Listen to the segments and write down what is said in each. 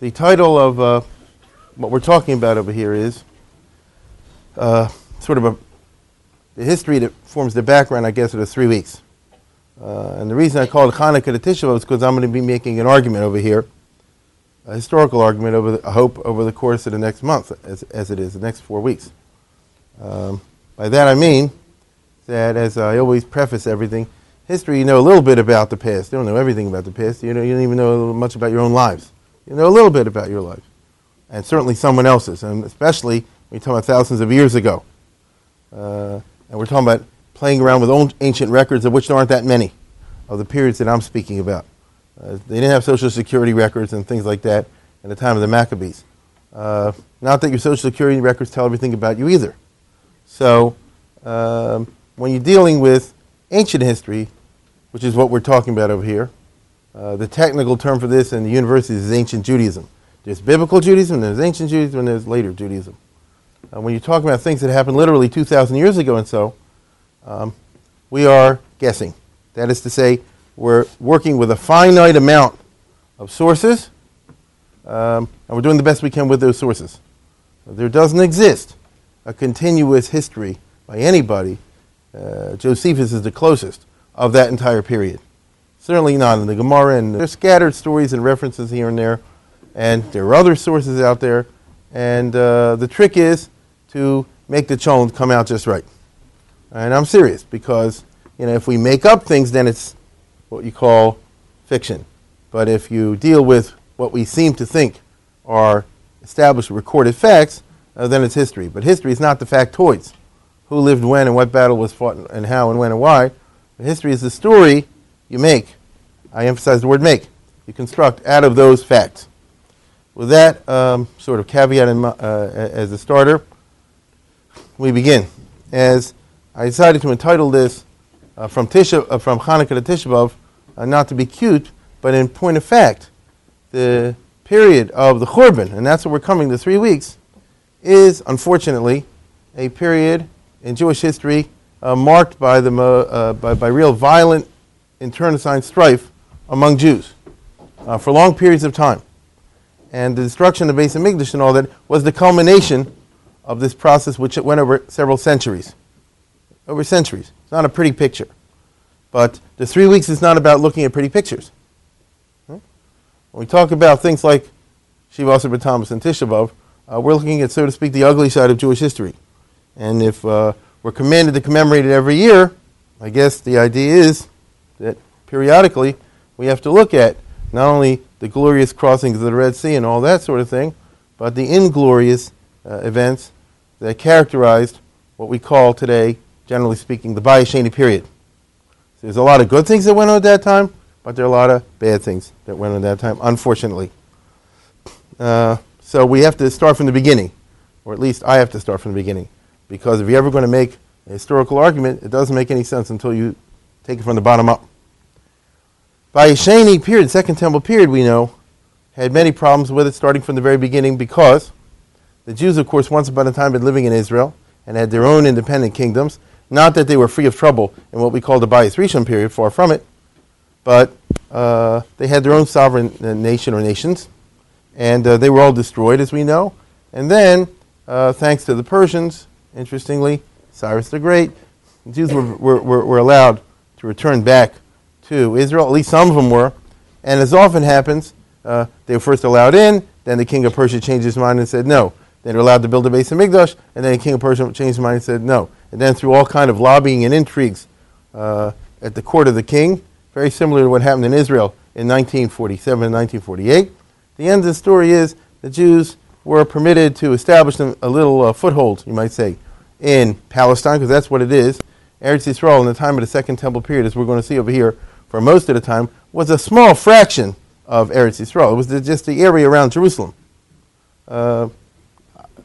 The title of uh, what we're talking about over here is uh, sort of a the history that forms the background, I guess, of the three weeks. Uh, and the reason I call it Hanukkah to Tisha B'Av is because I'm going to be making an argument over here, a historical argument over, the, I hope, over the course of the next month, as, as it is, the next four weeks. Um, by that I mean that, as I always preface everything, history, you know a little bit about the past. You don't know everything about the past. You, know, you don't even know much about your own lives. You know a little bit about your life, and certainly someone else's, and especially when you talk about thousands of years ago. Uh, and we're talking about playing around with old ancient records, of which there aren't that many, of the periods that I'm speaking about. Uh, they didn't have Social Security records and things like that in the time of the Maccabees. Uh, not that your Social Security records tell everything about you either. So, um, when you're dealing with ancient history, which is what we're talking about over here, uh, the technical term for this in the universities is ancient Judaism. There's biblical Judaism, there's ancient Judaism, and there's later Judaism. Uh, when you're talking about things that happened literally 2,000 years ago and so, um, we are guessing. That is to say, we're working with a finite amount of sources, um, and we're doing the best we can with those sources. There doesn't exist a continuous history by anybody. Uh, Josephus is the closest of that entire period. Certainly not in the Gemara, and there's scattered stories and references here and there, and there are other sources out there. And uh, the trick is to make the chon come out just right. And I'm serious because you know if we make up things, then it's what you call fiction. But if you deal with what we seem to think are established recorded facts, uh, then it's history. But history is not the factoids. Who lived when and what battle was fought and how and when and why. But history is the story you make. I emphasize the word make. You construct out of those facts. With that um, sort of caveat uh, as a starter, we begin. As I decided to entitle this uh, from Tisha, uh, from Hanukkah to Tisha B'av, uh, not to be cute, but in point of fact, the period of the Churban, and that's what we're coming to three weeks, is unfortunately a period in Jewish history uh, marked by, the, uh, by, by, real violent internecine strife among Jews uh, for long periods of time. And the destruction of Beis Hamikdash and all that was the culmination of this process, which went over several centuries. Over centuries. It's not a pretty picture. But the three weeks is not about looking at pretty pictures. When we talk about things like Shiva Asar Tammuz and Tisha B'Av, uh, we're looking at, so to speak, the ugly side of Jewish history. And if uh, we're commanded to commemorate it every year, I guess the idea is that periodically we have to look at not only the glorious crossings of the Red Sea and all that sort of thing, but the inglorious uh, events that characterized what we call today, generally speaking, the Bayis Sheni period. So there's a lot of good things that went on at that time, but there are a lot of bad things that went on at that time, unfortunately. Uh, so we have to start from the beginning, or at least I have to start from the beginning, because if you're ever going to make a historical argument, it doesn't make any sense until you take it from the bottom up. Bayis Sheni period, the Second Temple period, we know, had many problems with it starting from the very beginning because the Jews, of course, once upon a time had been living in Israel and had their own independent kingdoms. Not that they were free of trouble in what we call the Bayis Rishon period, far from it, but uh, they had their own sovereign uh, nation or nations, and uh, they were all destroyed, as we know. And then, uh, thanks to the Persians, interestingly, Cyrus the Great, the Jews were, were, were allowed to return back to Israel. At least some of them were. And as often happens, uh, they were first allowed in, then the king of Persia changed his mind and said no. They were allowed to build a base in Hamikdash, and then the king of Persia changed his mind and said no. And then through all kind of lobbying and intrigues uh, at the court of the king, very similar to what happened in Israel in 1947 and 1948. The end of the story is the Jews were permitted to establish a little uh, foothold, you might say, in Palestine, because that's what it is. Eretz Yisrael, in the time of the Second Temple period, as we're going to see over here, for most of the time, was a small fraction of Eretz Yisrael. It was just the area around Jerusalem. Uh,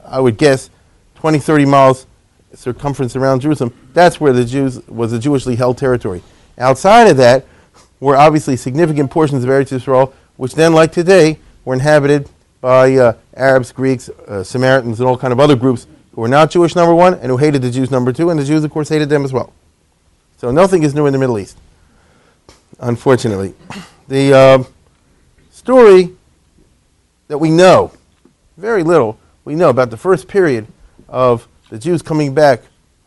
I would guess 20, 30 miles circumference around Jerusalem. That's where the Jews was a Jewishly held territory. Outside of that were obviously significant portions of Eretz Yisrael, which then, like today, were inhabited by uh, Arabs, Greeks, uh, Samaritans, and all kind of other groups who were not Jewish, number one, and who hated the Jews, number two, and the Jews, of course, hated them as well. So nothing is new in the Middle East, unfortunately. The uh, story that we know, very little, we know about the first period of the Jews coming back,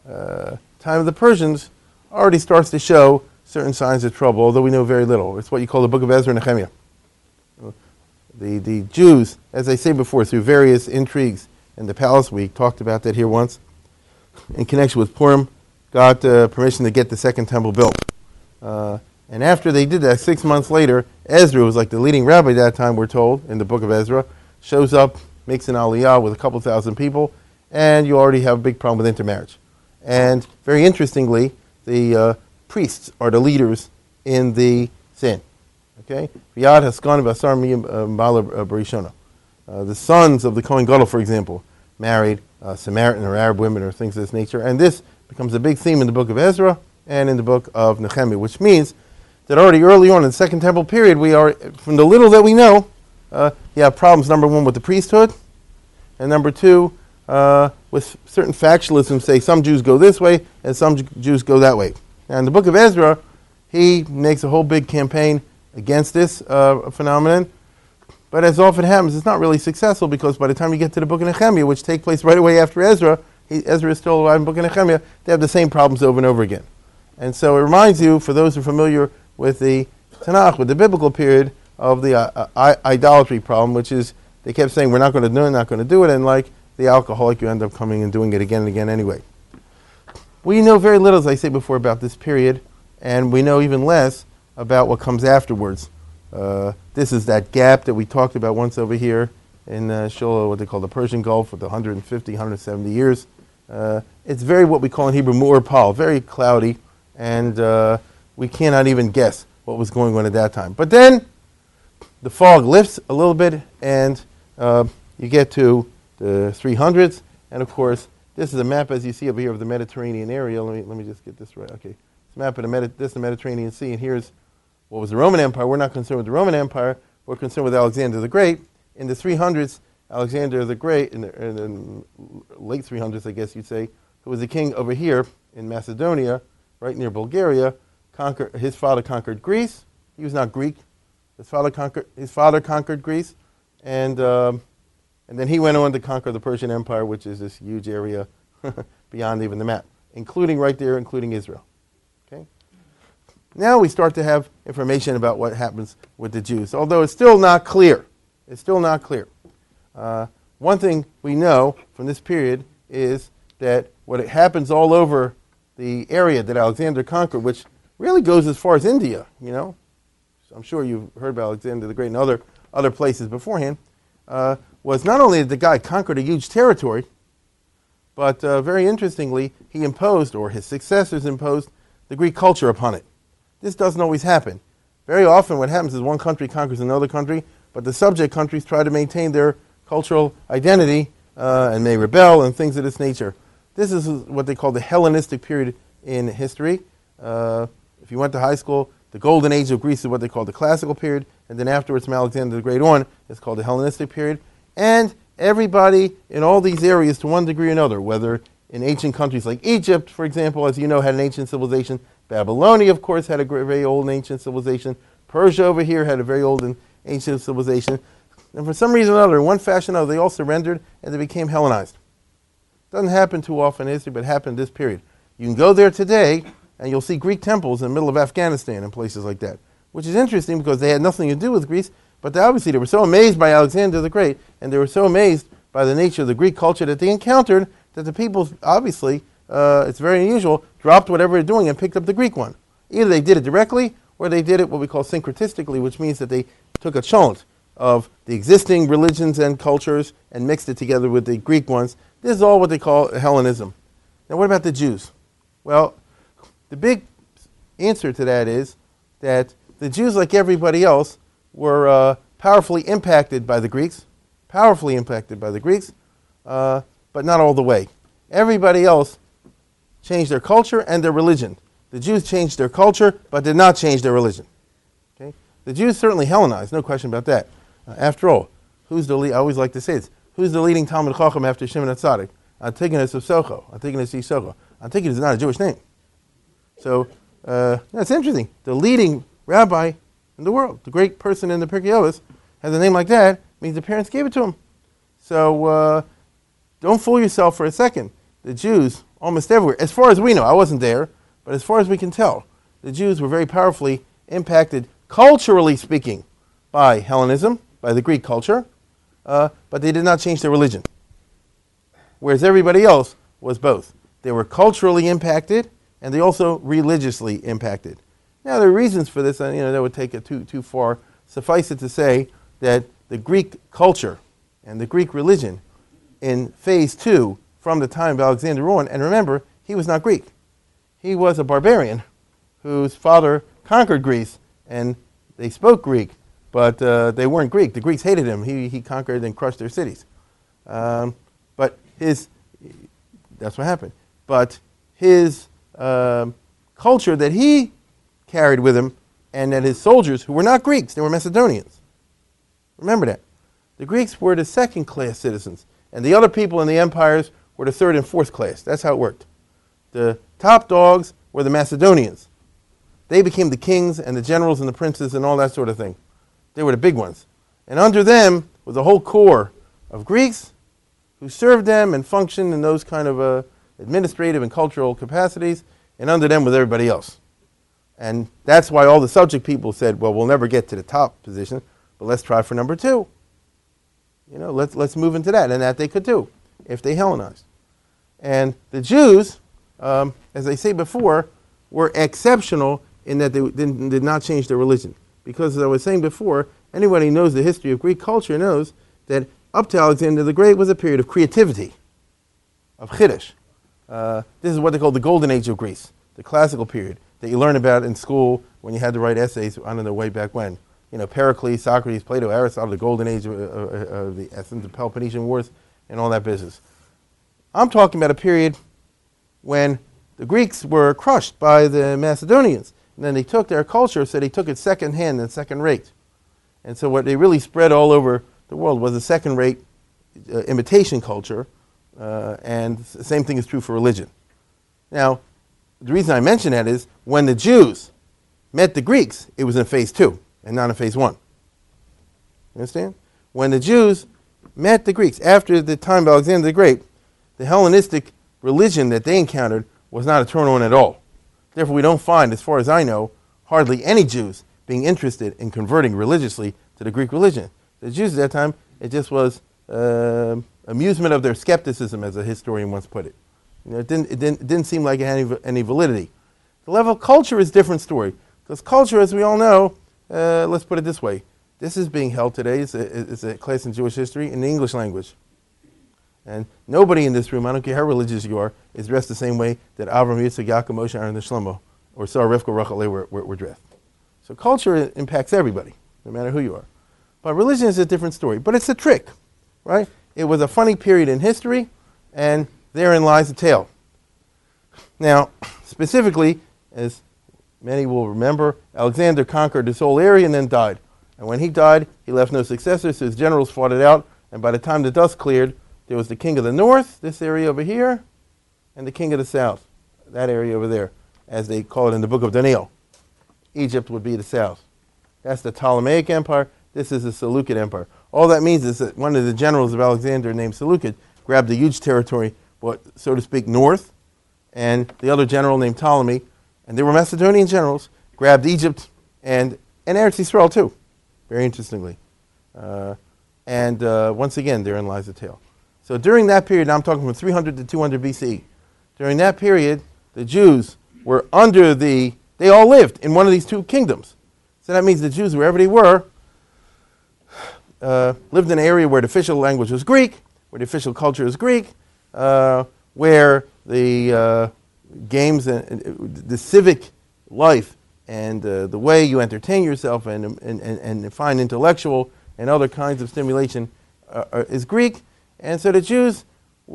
uh, time of the Persians, already starts to show certain signs of trouble, although we know very little. It's what you call the book of Ezra and Nehemiah. The, the Jews, as I say before, through various intrigues in the palace, we talked about that here once, in connection with Purim, got uh, permission to get the second temple built. Uh, and after they did that, six months later, Ezra was like the leading rabbi at that time, we're told, in the book of Ezra, shows up, makes an aliyah with a couple thousand people, and you already have a big problem with intermarriage. And very interestingly, the uh, priests are the leaders in the sin. Okay? Vasar Barishona. Uh, the sons of the Kohen Gadol, for example, married uh, Samaritan or Arab women or things of this nature. And this becomes a big theme in the book of Ezra and in the book of Nehemiah, which means that already early on in the Second Temple period, we are, from the little that we know, uh, you have problems, number one, with the priesthood, and number two, uh, with certain factionalism, say some Jews go this way and some Jews go that way. Now, in the book of Ezra, he makes a whole big campaign against this uh, phenomenon. But as often happens, it's not really successful because by the time you get to the book of Nehemiah, which takes place right away after Ezra, he, Ezra is still alive in the book of Nehemiah, they have the same problems over and over again. And so it reminds you, for those who are familiar with the Tanakh, with the biblical period, of the uh, uh, idolatry problem, which is they kept saying, we're not going to do it, not going to do it, and like the alcoholic, you end up coming and doing it again and again anyway. We know very little, as I say before, about this period, and we know even less about what comes afterwards. Uh, this is that gap that we talked about once over here in uh, Shola, what they call the Persian Gulf, with 150, 170 years. Uh, it's very what we call in Hebrew mu'arpal, very cloudy, and uh, we cannot even guess what was going on at that time. But then the fog lifts a little bit, and uh, you get to the 300s, and of course, this is a map, as you see over here, of the Mediterranean area. Let me, let me just get this right. Okay. It's a map of the, Medi- this is the Mediterranean Sea, and here's what was the Roman Empire. We're not concerned with the Roman Empire. We're concerned with Alexander the Great. In the 300s, Alexander the Great, in the, in the late 300s, I guess you'd say, who was a king over here in Macedonia, right near Bulgaria, conquered, his father conquered Greece. He was not Greek. His father conquered, his father conquered Greece, and, um, and then he went on to conquer the Persian Empire, which is this huge area beyond even the map, including right there, including Israel. Okay? Now we start to have information about what happens with the Jews, although it's still not clear. It's still not clear. Uh, one thing we know from this period is that what happens all over the area that Alexander conquered, which really goes as far as India, you know. I'm sure you've heard about Alexander the Great and other, other places beforehand, uh, was not only did the guy conquered a huge territory, but uh, very interestingly, he imposed, or his successors imposed, the Greek culture upon it. This doesn't always happen. Very often, what happens is one country conquers another country, but the subject countries try to maintain their cultural identity uh, and may rebel and things of this nature. This is what they call the Hellenistic period in history. Uh, if you went to high school, the golden age of Greece is what they call the classical period, and then afterwards, from Alexander the Great on, it's called the Hellenistic period. And everybody in all these areas, to one degree or another, whether in ancient countries like Egypt, for example, as you know, had an ancient civilization Babylonia, of course, had a very old ancient civilization. Persia over here had a very old and ancient civilization. And for some reason or another, in one fashion or another, they all surrendered and they became Hellenized. Doesn't happen too often in history, but happened this period. You can go there today and you'll see Greek temples in the middle of Afghanistan and places like that, which is interesting because they had nothing to do with Greece, but they obviously they were so amazed by Alexander the Great and they were so amazed by the nature of the Greek culture that they encountered that the people obviously uh, it's very unusual, dropped whatever they're doing and picked up the Greek one. Either they did it directly or they did it what we call syncretistically, which means that they took a chunk of the existing religions and cultures and mixed it together with the Greek ones. This is all what they call Hellenism. Now, what about the Jews? Well, the big answer to that is that the Jews, like everybody else, were uh, powerfully impacted by the Greeks, powerfully impacted by the Greeks, uh, but not all the way. Everybody else changed their culture and their religion. The Jews changed their culture, but did not change their religion. Okay? The Jews certainly Hellenized, no question about that. Uh, after all, who's the lead? I always like to say this. Who's the leading Talmud Chacham after Shimon HaTzadik? Antigonus of Socho. Antigonus of Socho. Antigonus is not a Jewish name. So uh, that's interesting. The leading rabbi in the world, the great person in the Pirkei Avos, has a name like that, means the parents gave it to him. So uh, don't fool yourself for a second. The Jews, almost everywhere, as far as we know, I wasn't there, but as far as we can tell, the Jews were very powerfully impacted, culturally speaking, by Hellenism, by the Greek culture, uh, but they did not change their religion. Whereas everybody else was both. They were culturally impacted, and they also religiously impacted. Now, there are reasons for this, and you know, that would take it too, too far. Suffice it to say that the Greek culture and the Greek religion in phase two from the time of Alexander on, and remember, he was not Greek. He was a barbarian whose father conquered Greece, and they spoke Greek, but uh, they weren't Greek. The Greeks hated him. He, he conquered and crushed their cities. Um, but his, that's what happened. But his uh, culture that he carried with him, and that his soldiers, who were not Greeks, they were Macedonians. Remember that. The Greeks were the second class citizens, and the other people in the empires were the third and fourth class. That's how it worked. The top dogs were the Macedonians. They became the kings and the generals and the princes and all that sort of thing. They were the big ones. And under them was a whole corps of Greeks who served them and functioned in those kind of uh, administrative and cultural capacities, and under them was everybody else. And that's why all the subject people said, well, we'll never get to the top position, but let's try for number two. You know, let's, let's move into that. And that they could do if they Hellenized. And the Jews, um, as I say before, were exceptional in that they did, did not change their religion. Because as I was saying before, anybody who knows the history of Greek culture knows that up to Alexander the Great was a period of creativity, of chiddush. Uh, this is what they call the golden age of Greece, the classical period that you learn about in school when you had to write essays on the way back when. You know, Pericles, Socrates, Plato, Aristotle, the golden age of, of the Athens and Peloponnesian Wars, and all that business. I'm talking about a period when the Greeks were crushed by the Macedonians. And then they took their culture, so they took it second hand and second rate. And so what they really spread all over the world was a second rate uh, imitation culture, uh, and the same thing is true for religion. Now, the reason I mention that is when the Jews met the Greeks, it was in phase two and not in phase one. You understand? When the Jews met the Greeks after the time of Alexander the Great, the Hellenistic religion that they encountered was not a turn on at all. Therefore, we don't find, as far as I know, hardly any Jews being interested in converting religiously to the Greek religion. The Jews at that time, it just was uh, amusement of their skepticism, as a historian once put it. You know, it, didn't, it, didn't, it didn't seem like it had any, any validity. The level of culture is a different story. Because culture, as we all know, uh, let's put it this way. This is being held today, it's a, it's a class in Jewish history, in the English language. And nobody in this room, I don't care how religious you are, is dressed the same way that Avram, Yitzchak, Yaakov, Moshe, Aaron, and Shlomo, or Sarah, Rivka, Rachel were, were, were dressed. So culture impacts everybody, no matter who you are. But religion is a different story. But it's a trick, right? It was a funny period in history, and therein lies the tale. Now, specifically, as many will remember, Alexander conquered this whole area and then died. And when he died, he left no successors, so his generals fought it out. And by the time the dust cleared, there was the king of the north, this area over here, and the king of the south, that area over there, as they call it in the book of Daniel. Egypt would be the south. That's the Ptolemaic Empire. This is the Seleucid Empire. All that means is that one of the generals of Alexander named Seleucid grabbed a huge territory what, so to speak, north, and the other general named Ptolemy, and they were Macedonian generals, grabbed Egypt and, and Eretz Israel too, very interestingly. Uh, and uh, once again, therein lies the tale. So during that period, I'm talking from 300 to 200 BC, during that period, the Jews were under the, they all lived in one of these two kingdoms. So that means the Jews, wherever they were, uh, lived in an area where the official language was Greek, where the official culture was Greek, uh, where the uh, games and the civic life and uh, the way you entertain yourself and, and, and, find intellectual and other kinds of stimulation uh, uh is Greek. And so the Jews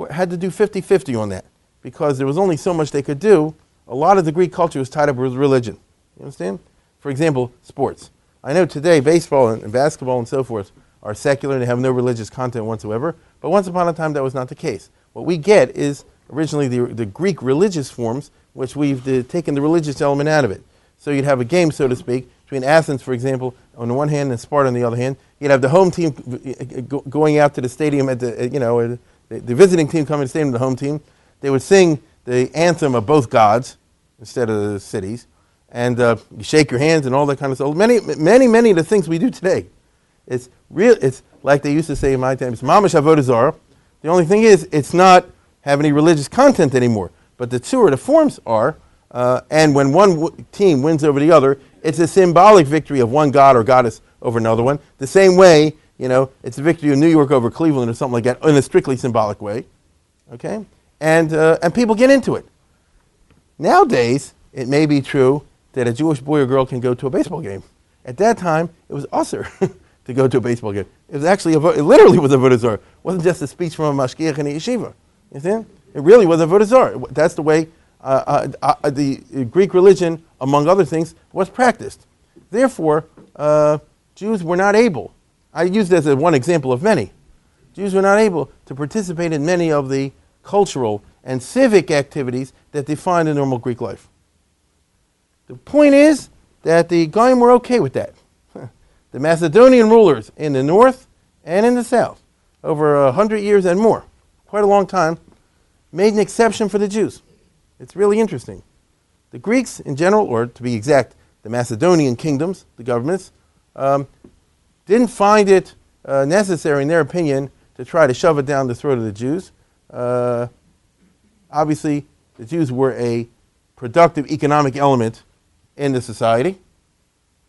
had to do 50 50 on that because there was only so much they could do. A lot of the Greek culture was tied up with religion. You understand? For example, sports. I know today baseball and basketball and so forth are secular and they have no religious content whatsoever, but once upon a time that was not the case. What we get is originally the, the Greek religious forms, which we've the, taken the religious element out of it. So you'd have a game, so to speak, between Athens, for example, on the one hand, and Sparta on the other hand. You'd have the home team uh, going out to the stadium at the, uh, you know, uh, the, the visiting team coming to the stadium, the home team. They would sing the anthem of both gods instead of the cities. And uh, you shake your hands and all that kind of stuff. Many, many, many of the things we do today. It's real. It's like they used to say in my time. It's mamash avodah The only thing is, it's not have any religious content anymore. But the two or the forms are uh, and when one team wins over the other, it's a symbolic victory of one god or goddess over another one. The same way, you know, it's a victory of New York over Cleveland or something like that in a strictly symbolic way. Okay? And, uh, and people get into it. Nowadays, it may be true that a Jewish boy or girl can go to a baseball game. At that time, it was assur to go to a baseball game. It was actually, a it literally was a Avodah It wasn't just a speech from a mashgiach in a yeshiva. You see? It really was a Avodah That's the way uh, uh, uh, the Greek religion, among other things, was practiced. Therefore, uh, Jews were not able, I use this as one example of many, Jews were not able to participate in many of the cultural and civic activities that define a normal Greek life. The point is that the Goyim were okay with that. The Macedonian rulers in the north and in the south, over a hundred years and more, quite a long time, made an exception for the Jews. It's really interesting. The Greeks, in general, or to be exact, the Macedonian kingdoms, the governments, um, didn't find it uh, necessary, in their opinion, to try to shove it down the throat of the Jews. Uh, obviously, the Jews were a productive economic element in the society.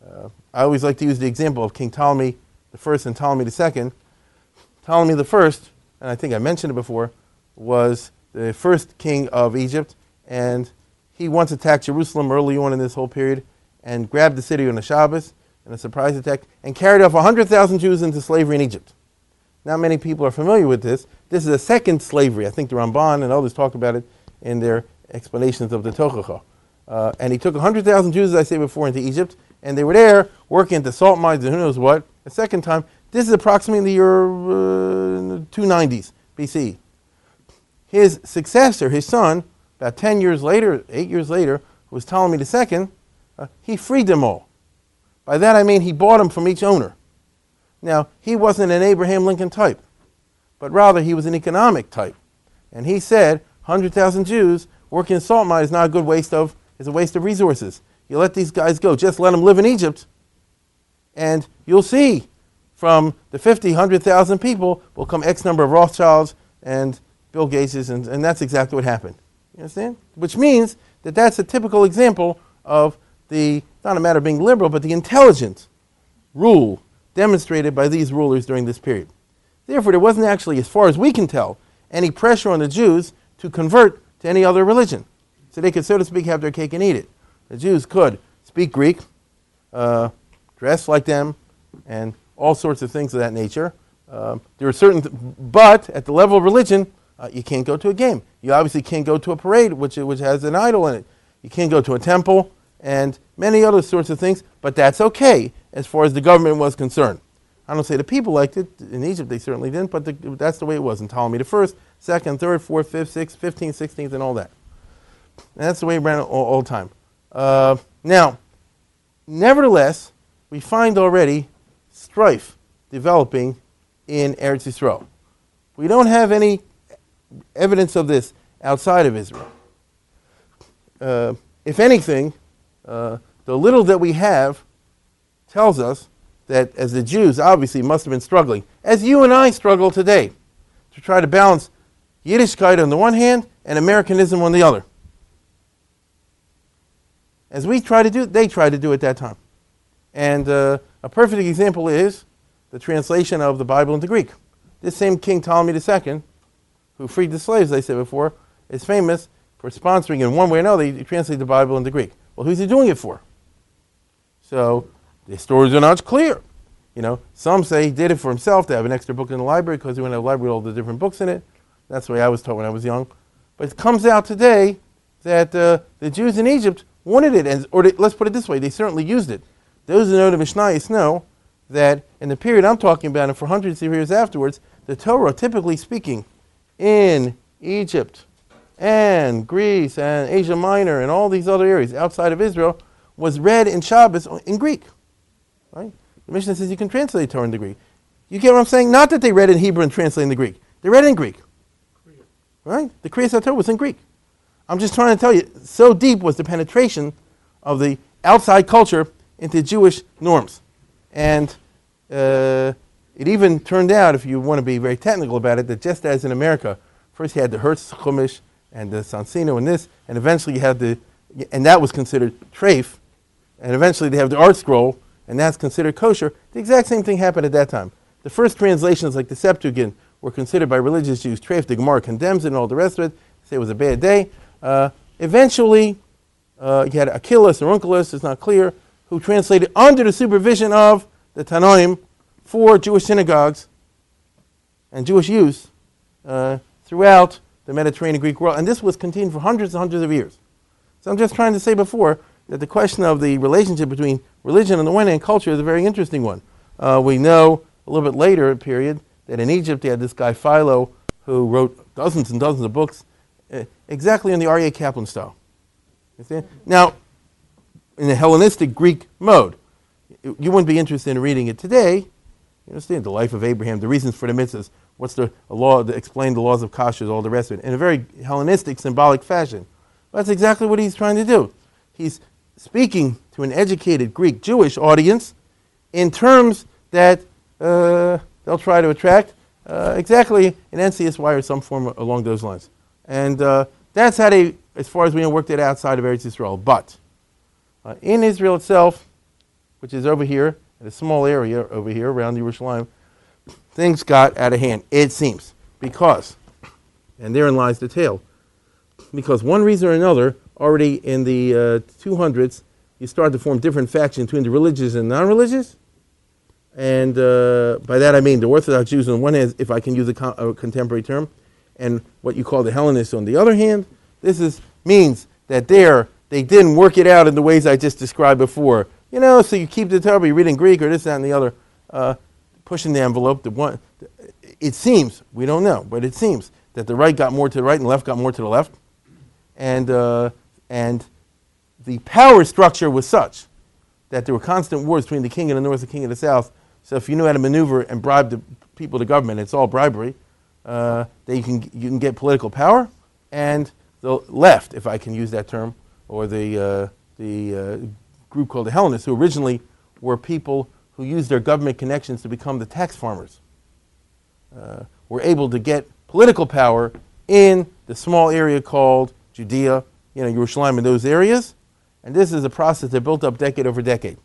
Uh, I always like to use the example of King Ptolemy first and Ptolemy second. Ptolemy first, and I think I mentioned it before, was the first king of Egypt and he once attacked Jerusalem early on in this whole period and grabbed the city on a Shabbos in a surprise attack and carried off 100,000 Jews into slavery in Egypt. Not many people are familiar with this. This is a second slavery. I think the Ramban and others talk about it in their explanations of the Tochacha. Uh, and he took 100,000 Jews, as I said before, into Egypt, and they were there working at the salt mines and who knows what. A second time, this is approximately the year uh, 290s BC. His successor, his son, about 10 years later, eight years later, was Ptolemy II, uh, he freed them all. By that I mean he bought them from each owner. Now, he wasn't an Abraham Lincoln type, but rather he was an economic type. And he said, 100,000 Jews working in salt mines is not a good waste of, is a waste of resources. You let these guys go, just let them live in Egypt, and you'll see from the 50, 100,000 people will come X number of Rothschilds and Bill Gates, and, and that's exactly what happened. You understand? Which means that that's a typical example of the, not a matter of being liberal, but the intelligent rule demonstrated by these rulers during this period. Therefore, there wasn't actually, as far as we can tell, any pressure on the Jews to convert to any other religion. So they could, so to speak, have their cake and eat it. The Jews could speak Greek, uh, dress like them, and all sorts of things of that nature. Uh, there are certain, th- but at the level of religion, uh, you can't go to a game. You obviously can't go to a parade which, which has an idol in it. You can't go to a temple and many other sorts of things, but that's okay as far as the government was concerned. I don't say the people liked it. In Egypt, they certainly didn't, but the, that's the way it was in Ptolemy the first, second, third, fourth, fifth, sixth, fifteenth, sixteenth, and all that. And that's the way it ran all, all time. Uh, now, nevertheless, we find already strife developing in Eretz Yisrael. We don't have any evidence of this outside of Israel. Uh, if anything, uh, the little that we have tells us that as the Jews obviously must have been struggling, as you and I struggle today, to try to balance Yiddishkeit on the one hand and Americanism on the other. As we try to do, they tried to do at that time. And uh, a perfect example is the translation of the Bible into Greek. This same King Ptolemy II who freed the slaves, I said before, is famous for sponsoring in one way or another, he translated the Bible into Greek. Well, who's he doing it for? So the stories are not clear. You know, some say he did it for himself to have an extra book in the library because he went to the library with all the different books in it. That's the way I was taught when I was young. But it comes out today that uh, the Jews in Egypt wanted it, or they, let's put it this way, they certainly used it. Those who know the Mishnayos know that in the period I'm talking about, and for hundreds of years afterwards, the Torah, typically speaking, in Egypt and Greece and Asia Minor and all these other areas outside of Israel, was read in Shabbos in Greek. Right? The Mishnah says you can translate Torah into Greek. You get what I'm saying? Not that they read in Hebrew and translated into Greek. They read in Greek. Right? The Kriyas Torah was in Greek. I'm just trying to tell you, so deep was the penetration of the outside culture into Jewish norms. And uh, it even turned out, if you want to be very technical about it, that just as in America, first you had the Hertz Chumash and the Soncino and this, and eventually you had the, and that was considered treif, and eventually they have the ArtScroll, and that's considered kosher. The exact same thing happened at that time. The first translations, like the Septuagint, were considered by religious Jews treif. The Gemara condemns it and all the rest of it. Say it was a bad day. Uh, eventually, uh, you had Akilas or Onkelos, it's not clear, who translated under the supervision of the Tannaim for Jewish synagogues and Jewish use uh, throughout the Mediterranean Greek world. And this was continued for hundreds and hundreds of years. So I'm just trying to say before that the question of the relationship between religion on the one hand and culture is a very interesting one. Uh, we know a little bit later period that in Egypt they had this guy Philo who wrote dozens and dozens of books exactly in the Aryeh Kaplan style. Now, in the Hellenistic Greek mode, you wouldn't be interested in reading it today. You understand the life of Abraham, the reasons for the mitzvahs, what's the law, to explain the laws of kashrus, all the rest of it, in a very Hellenistic, symbolic fashion. That's exactly what he's trying to do. He's speaking to an educated Greek Jewish audience in terms that uh, they'll try to attract uh, exactly an NCSY or some form along those lines. And uh, that's how they, as far as we know, worked it outside of Eretz Israel. But uh, in Israel itself, which is over here, in a small area over here around Jerusalem, things got out of hand, it seems. Because, and therein lies the tale, because one reason or another, already in the uh, 200s, you start to form different factions between the religious and non religious. And uh, by that I mean the Orthodox Jews on one hand, if I can use a, a, contemporary term, and what you call the Hellenists on the other hand. This is, means that there they didn't work it out in the ways I just described before. You know, so you keep the Torah, you reading Greek or this, that, and the other, uh, pushing the envelope. The one, it seems, we don't know, but it seems that the right got more to the right and the left got more to the left. And, uh, and the power structure was such that there were constant wars between the king of the north and the king of the south. So if you knew how to maneuver and bribe the people, the government, it's all bribery, uh, that you can, you can get political power. And the left, if I can use that term, or the, uh, the uh, group called the Hellenists, who originally were people who used their government connections to become the tax farmers, uh, were able to get political power in the small area called Judea, you know, Jerusalem, and those areas. And this is a process that built up decade over decade.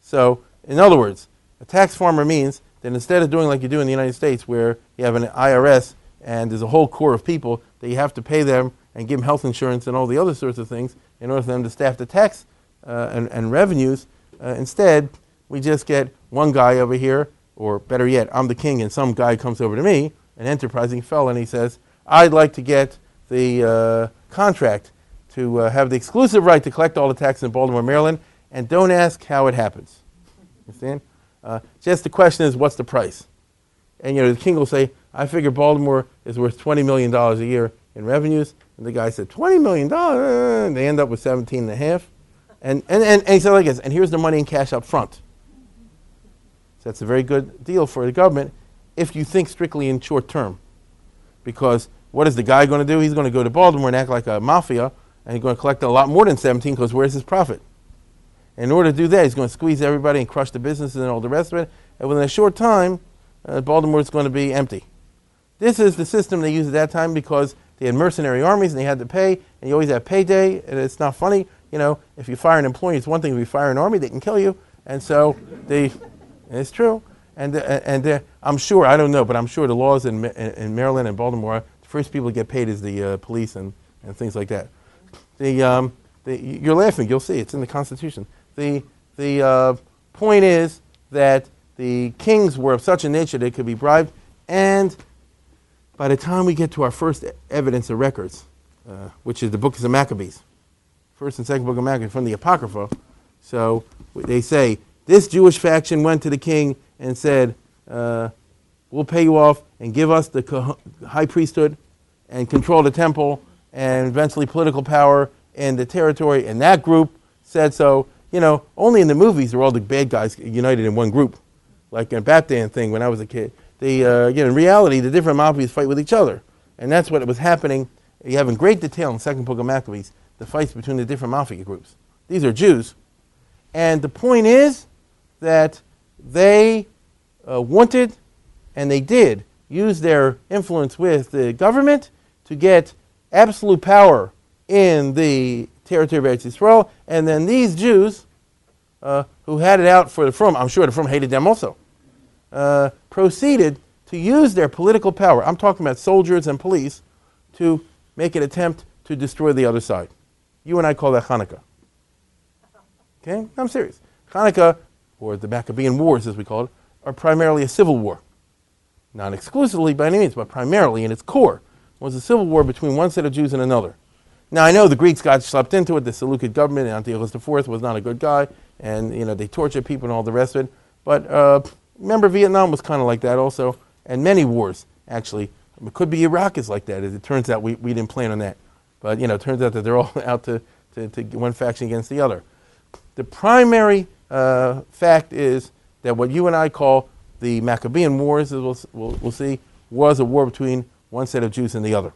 So, in other words, a tax farmer means that instead of doing like you do in the United States, where you have an IRS and there's a whole core of people that you have to pay them and give them health insurance and all the other sorts of things in order for them to staff the tax uh, and, and, revenues, uh, instead, we just get one guy over here, or better yet, I'm the king, and some guy comes over to me, an enterprising fellow, and he says, I'd like to get the uh, contract to uh, have the exclusive right to collect all the taxes in Baltimore, Maryland, and don't ask how it happens. You Understand? Uh, just the question is, what's the price? And you know, the king will say, I figure Baltimore is worth $20 million a year in revenues. And the guy said, $20 million? And they end up with 17 and a half. And, and, and, and he said like this, and here's the money in cash up front. So that's a very good deal for the government if you think strictly in short term. Because what is the guy going to do? He's going to go to Baltimore and act like a mafia, and he's going to collect a lot more than 17 because where's his profit? In order to do that, he's going to squeeze everybody and crush the businesses and all the rest of it. And within a short time, uh, Baltimore is going to be empty. This is the system they used at that time because they had mercenary armies and they had to pay, and you always have payday, and it's not funny. You know, if you fire an employee, it's one thing. If you fire an army, they can kill you. And so they, it's true. And, uh, and uh, I'm sure, I don't know, but I'm sure the laws in, in Maryland and Baltimore, the first people to get paid is the uh, police and, and things like that. The, um, the, you're laughing, you'll see, it's in the Constitution. The, the uh, point is that the kings were of such a nature they could be bribed, and by the time we get to our first evidence of records, uh, which is the book of the Maccabees, first and second book of Maccabees from the Apocrypha, so they say this Jewish faction went to the king and said, uh, "We'll pay you off and give us the high priesthood and control the temple and eventually political power in the territory." And that group said so. You know, only in the movies are all the bad guys united in one group, like in Batman thing when I was a kid. The uh, you know, in reality, the different mafias fight with each other, and that's what was happening. You have in great detail in the second book of Maccabees the fights between the different mafia groups. These are Jews, and the point is that they uh, wanted, and they did, use their influence with the government to get absolute power in the territory of Eretz Yisrael, and then these Jews, uh, who had it out for the frum, I'm sure the frum hated them also, uh, proceeded to use their political power. I'm talking about soldiers and police to make an attempt to destroy the other side. You and I call that Hanukkah. Okay? I'm serious. Hanukkah, or the Maccabean Wars as we call it, are primarily a civil war. Not exclusively by any means, but primarily in its core was a civil war between one set of Jews and another. Now I know the Greeks got slept into it. The Seleucid government, Antiochus IV, was not a good guy, and you know they tortured people and all the rest of it. But uh, remember, Vietnam was kind of like that also, and many wars actually. It could be Iraq is like that. As it turns out, we, we didn't plan on that. But you know, it turns out that they're all out to, to, to one faction against the other. The primary uh, fact is that what you and I call the Maccabean Wars, as we'll, we'll, we'll see, was a war between one set of Jews and the other.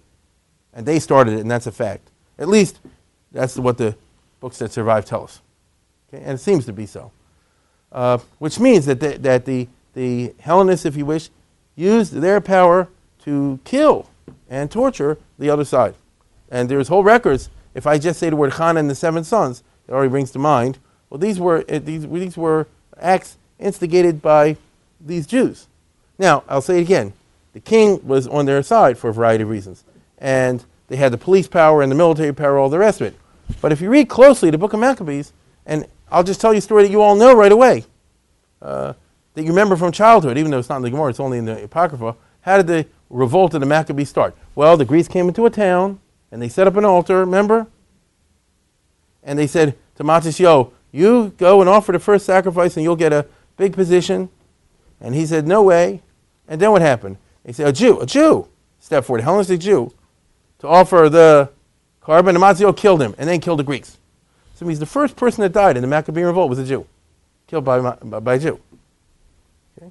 And they started it, and that's a fact. At least that's what the books that survive tell us. Okay? And it seems to be so. Uh, which means that, the, that the, the Hellenists, if you wish, used their power to kill and torture the other side. And there's whole records. If I just say the word Chana and the seven sons, it already brings to mind. Well, these were, uh, these, these were acts instigated by these Jews. Now, I'll say it again. The king was on their side for a variety of reasons. And they had the police power and the military power, all the rest of it. But if you read closely the book of Maccabees, and I'll just tell you a story that you all know right away, uh, that you remember from childhood, even though it's not in the Gemara, it's only in the Apocrypha. How did the revolt of the Maccabees start? Well, the Greeks came into a town, and they set up an altar, remember? And they said to Matis, yo, you go and offer the first sacrifice, and you'll get a big position. And he said, no way. And then what happened? They said, a Jew, a Jew, step forward, a Hellenistic Jew, to offer the korban. And Mazzio killed him, and then killed the Greeks. So he's the first person that died in the Maccabean revolt was a Jew, killed by, by, by a Jew. Okay?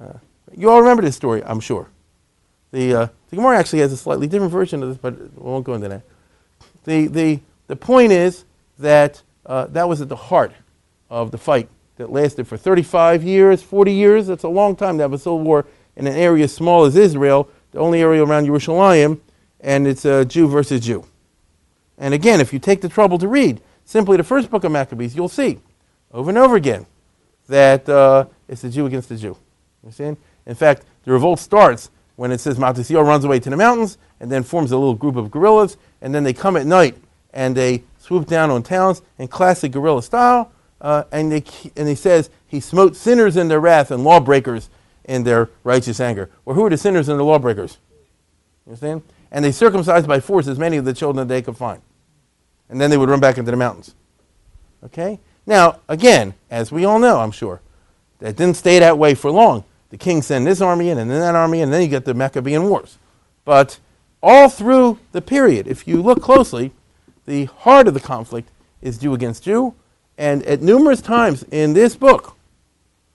Uh, you all remember this story, I'm sure. The, uh, the Gemara actually has a slightly different version of this, but we won't go into that. The, the, the point is that uh, that was at the heart of the fight that lasted for 35 years, 40 years. That's a long time to have a civil war in an area as small as Israel, the only area around Jerusalem, and it's a Jew versus Jew. And again, if you take the trouble to read simply the first book of Maccabees, you'll see over and over again that uh, it's a Jew against a Jew. You understand? In fact, the revolt starts when it says Matisyahu runs away to the mountains and then forms a little group of guerrillas, and then they come at night and they swoop down on towns in classic guerrilla style, uh, and, they, and he says he smote sinners in their wrath and lawbreakers in their righteous anger. Well, who are the sinners and the lawbreakers? You understand? And they circumcised by force as many of the children that they could find. And then they would run back into the mountains. Okay? Now, again, as we all know, I'm sure, that didn't stay that way for long. The king sent this army in and then that army, and then you get the Maccabean Wars. But all through the period, if you look closely, the heart of the conflict is Jew against Jew. And at numerous times in this book,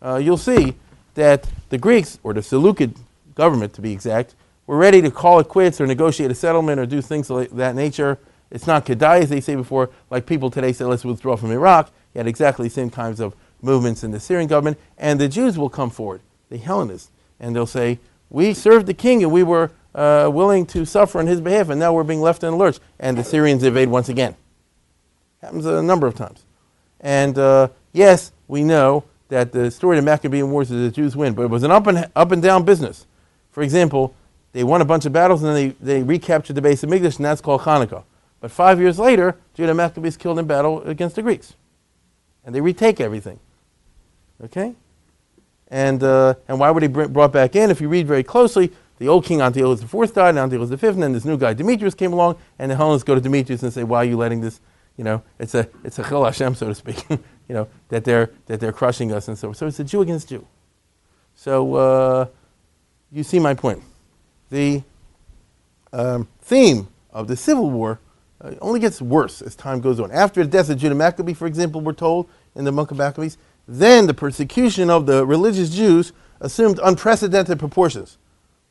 uh, you'll see that the Greeks, or the Seleucid government to be exact, were ready to call it quits or negotiate a settlement or do things of that nature. It's not Kedai, as they say before, like people today say, let's withdraw from Iraq. You had exactly the same kinds of movements in the Syrian government. And the Jews will come forward, the Hellenists, and they'll say, we served the king and we were uh, willing to suffer on his behalf, and now we're being left in the lurch. And the Syrians invade once again. Happens a number of times. And uh, yes, we know that the story of the Maccabean Wars is the Jews win, but it was an up and, up and down business. For example, they won a bunch of battles and then they, they recaptured the base of Migdash, and that's called Hanukkah. But five years later, Judah Maccabees killed in battle against the Greeks. and they retake everything. Okay? And, uh, and why were they brought back in? If you read very closely, the old king Antiochus IV died, and Antiochus V, and then this new guy Demetrius came along, and the Hellenists go to Demetrius and say, "Why are you letting this? You know, it's a it's a chil Hashem, so to speak. you know that they're that they're crushing us and so so it's a Jew against Jew. So uh, you see my point. The um, theme of the civil war uh, only gets worse as time goes on. After the death of Judah Maccabee, for example, we're told in the Book of Maccabees, then the persecution of the religious Jews assumed unprecedented proportions.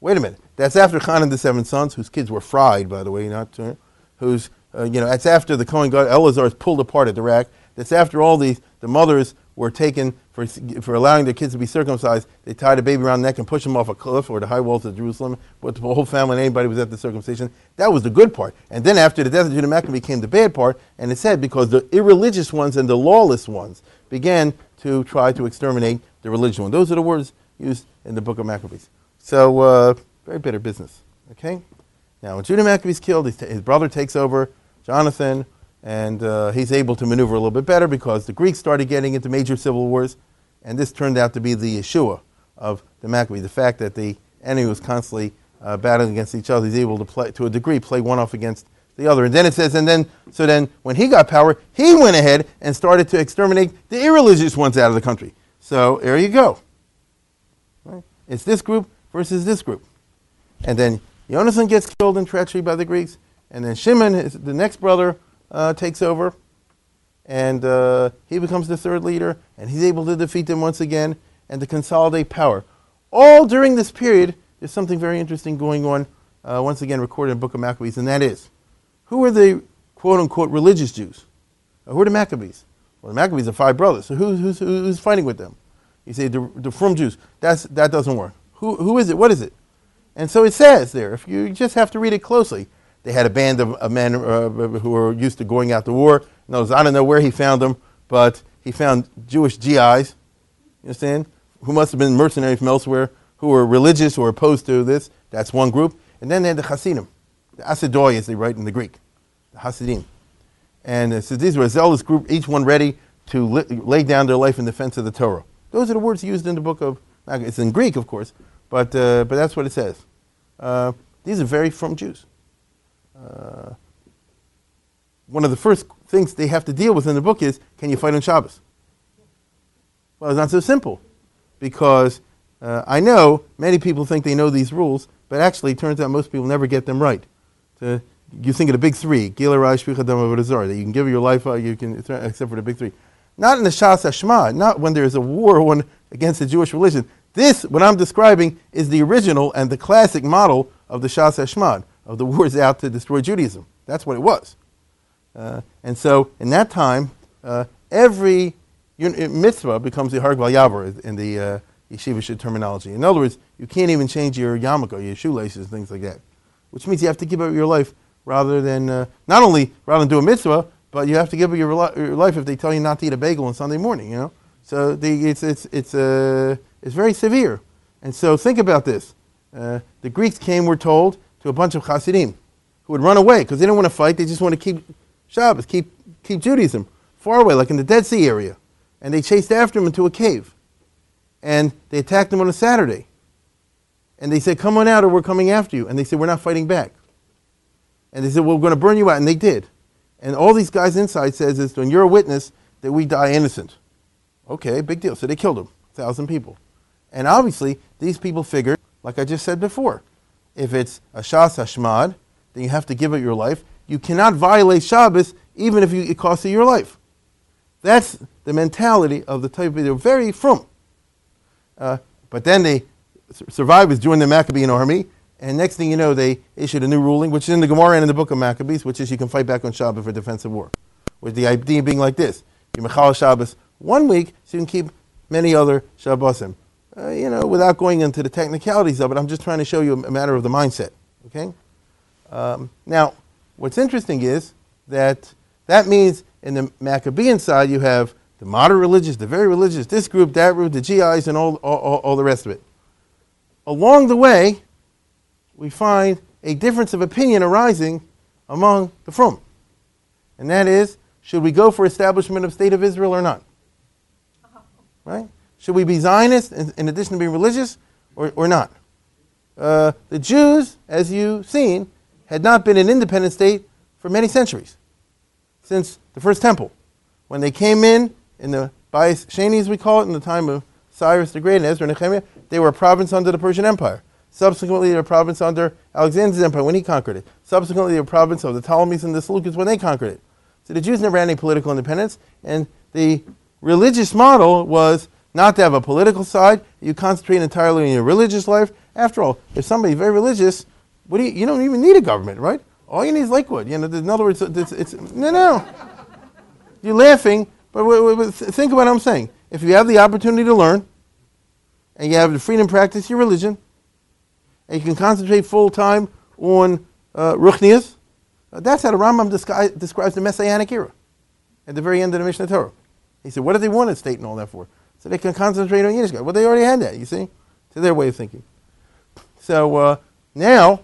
Wait a minute. That's after Hanan the seven sons, whose kids were fried, by the way, not uh, whose uh, you know. That's after the Kohen God Eleazar is pulled apart at the rack. That's after all the the mothers were taken for for allowing their kids to be circumcised. They tied a baby around the neck and pushed him off a cliff or the high walls of Jerusalem. But the whole family and anybody was at the circumcision. That was the good part. And then after the death of Judah Maccabee came the bad part. And it said because the irreligious ones and the lawless ones began to try to exterminate the religious ones. Those are the words used in the book of Maccabees. So. Uh, very bitter business. Okay? Now, when Judah Maccabee is killed, his brother takes over, Jonathan, and uh, he's able to maneuver a little bit better because the Greeks started getting into major civil wars, and this turned out to be the Yeshua of the Maccabees. The fact that the enemy was constantly uh, battling against each other, he's able to play, to a degree, play one off against the other. And then it says, and then, so then when he got power, he went ahead and started to exterminate the irreligious ones out of the country. So there you go. Right? It's this group versus this group. And then Jonathan gets killed in treachery by the Greeks. And then Shimon, the next brother, uh, takes over. And uh, he becomes the third leader. And he's able to defeat them once again and to consolidate power. All during this period, there's something very interesting going on, uh, once again recorded in the book of Maccabees. And that is, who are the quote unquote religious Jews? Who are the Maccabees? Well, the Maccabees are five brothers. So who, who's, who's fighting with them? You say the, the frum Jews. That's, that doesn't work. Who, who is it? What is it? And so it says there, if you just have to read it closely, they had a band of, of men uh, who were used to going out to war. Knows I don't know where he found them, but he found Jewish GIs, you understand, who must have been mercenaries from elsewhere, who were religious or opposed to this. That's one group. And then they had the Hasidim, the Asidoi, as they write in the Greek, the Hasidim. And uh, so these were a zealous group, each one ready to li- lay down their life in defense of the Torah. Those are the words used in the book of, it's in Greek, of course, but, uh, but that's what it says. Uh, these are very frum Jews. Uh, one of the first things they have to deal with in the book is can you fight on Shabbos? Well, it's not so simple because uh, I know many people think they know these rules, but actually it turns out most people never get them right. So you think of the big three, Gila, Rai, that you can give your life, you can, except for the big three. Not in the Shas Hashmad, not when there's a war one against the Jewish religion. This, what I'm describing, is the original and the classic model of the Shas Hashmad, of the wars out to destroy Judaism. That's what it was. Uh, and so, in that time, uh, every mitzvah becomes the Harg Yavar in the uh, yeshivish terminology. In other words, you can't even change your yarmulke, your shoelaces, things like that. Which means you have to give up your life rather than, uh, not only rather than do a mitzvah, but you have to give up your, your, life if they tell you not to eat a bagel on Sunday morning, you know? So the, it's, it's, it's, uh, it's very severe. And so think about this. Uh, the Greeks came, we're told, to a bunch of Hasidim who would run away because they don't want to fight. They just want to keep Shabbos, keep, keep Judaism far away, like in the Dead Sea area. And they chased after him into a cave. And they attacked him on a Saturday. And they said, Come on out or we're coming after you. And they said, We're not fighting back. And they said, well, We're going to burn you out. And they did. And all these guys inside says is, when you're a witness, that we die innocent. Okay, big deal. So they killed him, thousand people. And obviously, these people figured, like I just said before, if it's a Shas Hashmad, then you have to give it your life. You cannot violate Shabbos even if you, it costs you your life. That's the mentality of the type they're very frum. Uh, but then the survivors joined the Maccabean army, and next thing you know, they issued a new ruling, which is in the Gemara and in the book of Maccabees, which is you can fight back on Shabbos for defensive war. With the idea being like this: you mechal Shabbos one week, so you can keep many other Shabbosim uh, you know, without going into the technicalities of it, I'm just trying to show you a matter of the mindset. Okay. Um, now, what's interesting is that that means in the Maccabean side you have the moderate religious, the very religious, this group, that group, the GIs, and all, all, all the rest of it. Along the way, we find a difference of opinion arising among the Frum. And that is, should we go for establishment of state of Israel or not? right? Should we be Zionists in, in addition to being religious or, or not? Uh, the Jews, as you've seen, had not been an independent state for many centuries, since the first temple. When they came in, in the Bayis Sheni, as we call it, in the time of Cyrus the Great and Ezra and Nehemiah, they were a province under the Persian Empire. Subsequently, they were a province under Alexander's empire when he conquered it. Subsequently, they were a province of the Ptolemies and the Seleucids when they conquered it. So the Jews never had any political independence, and the religious model was not to have a political side. You concentrate entirely on your religious life. After all, if somebody's very religious, what do you, you don't even need a government, right? All you need is Lakewood. You know, in other words, it's, it's no, no. You're laughing, but think about what I'm saying. If you have the opportunity to learn, and you have the freedom to practice your religion, and you can concentrate full time on uh, uh, that's how the Rambam descri- describes the Messianic era at the very end of the Mishneh Torah. He said, What do they want a state and all that for? So they can concentrate on Yiddishkeit. Well, they already had that, you see? To their way of thinking. So uh, now,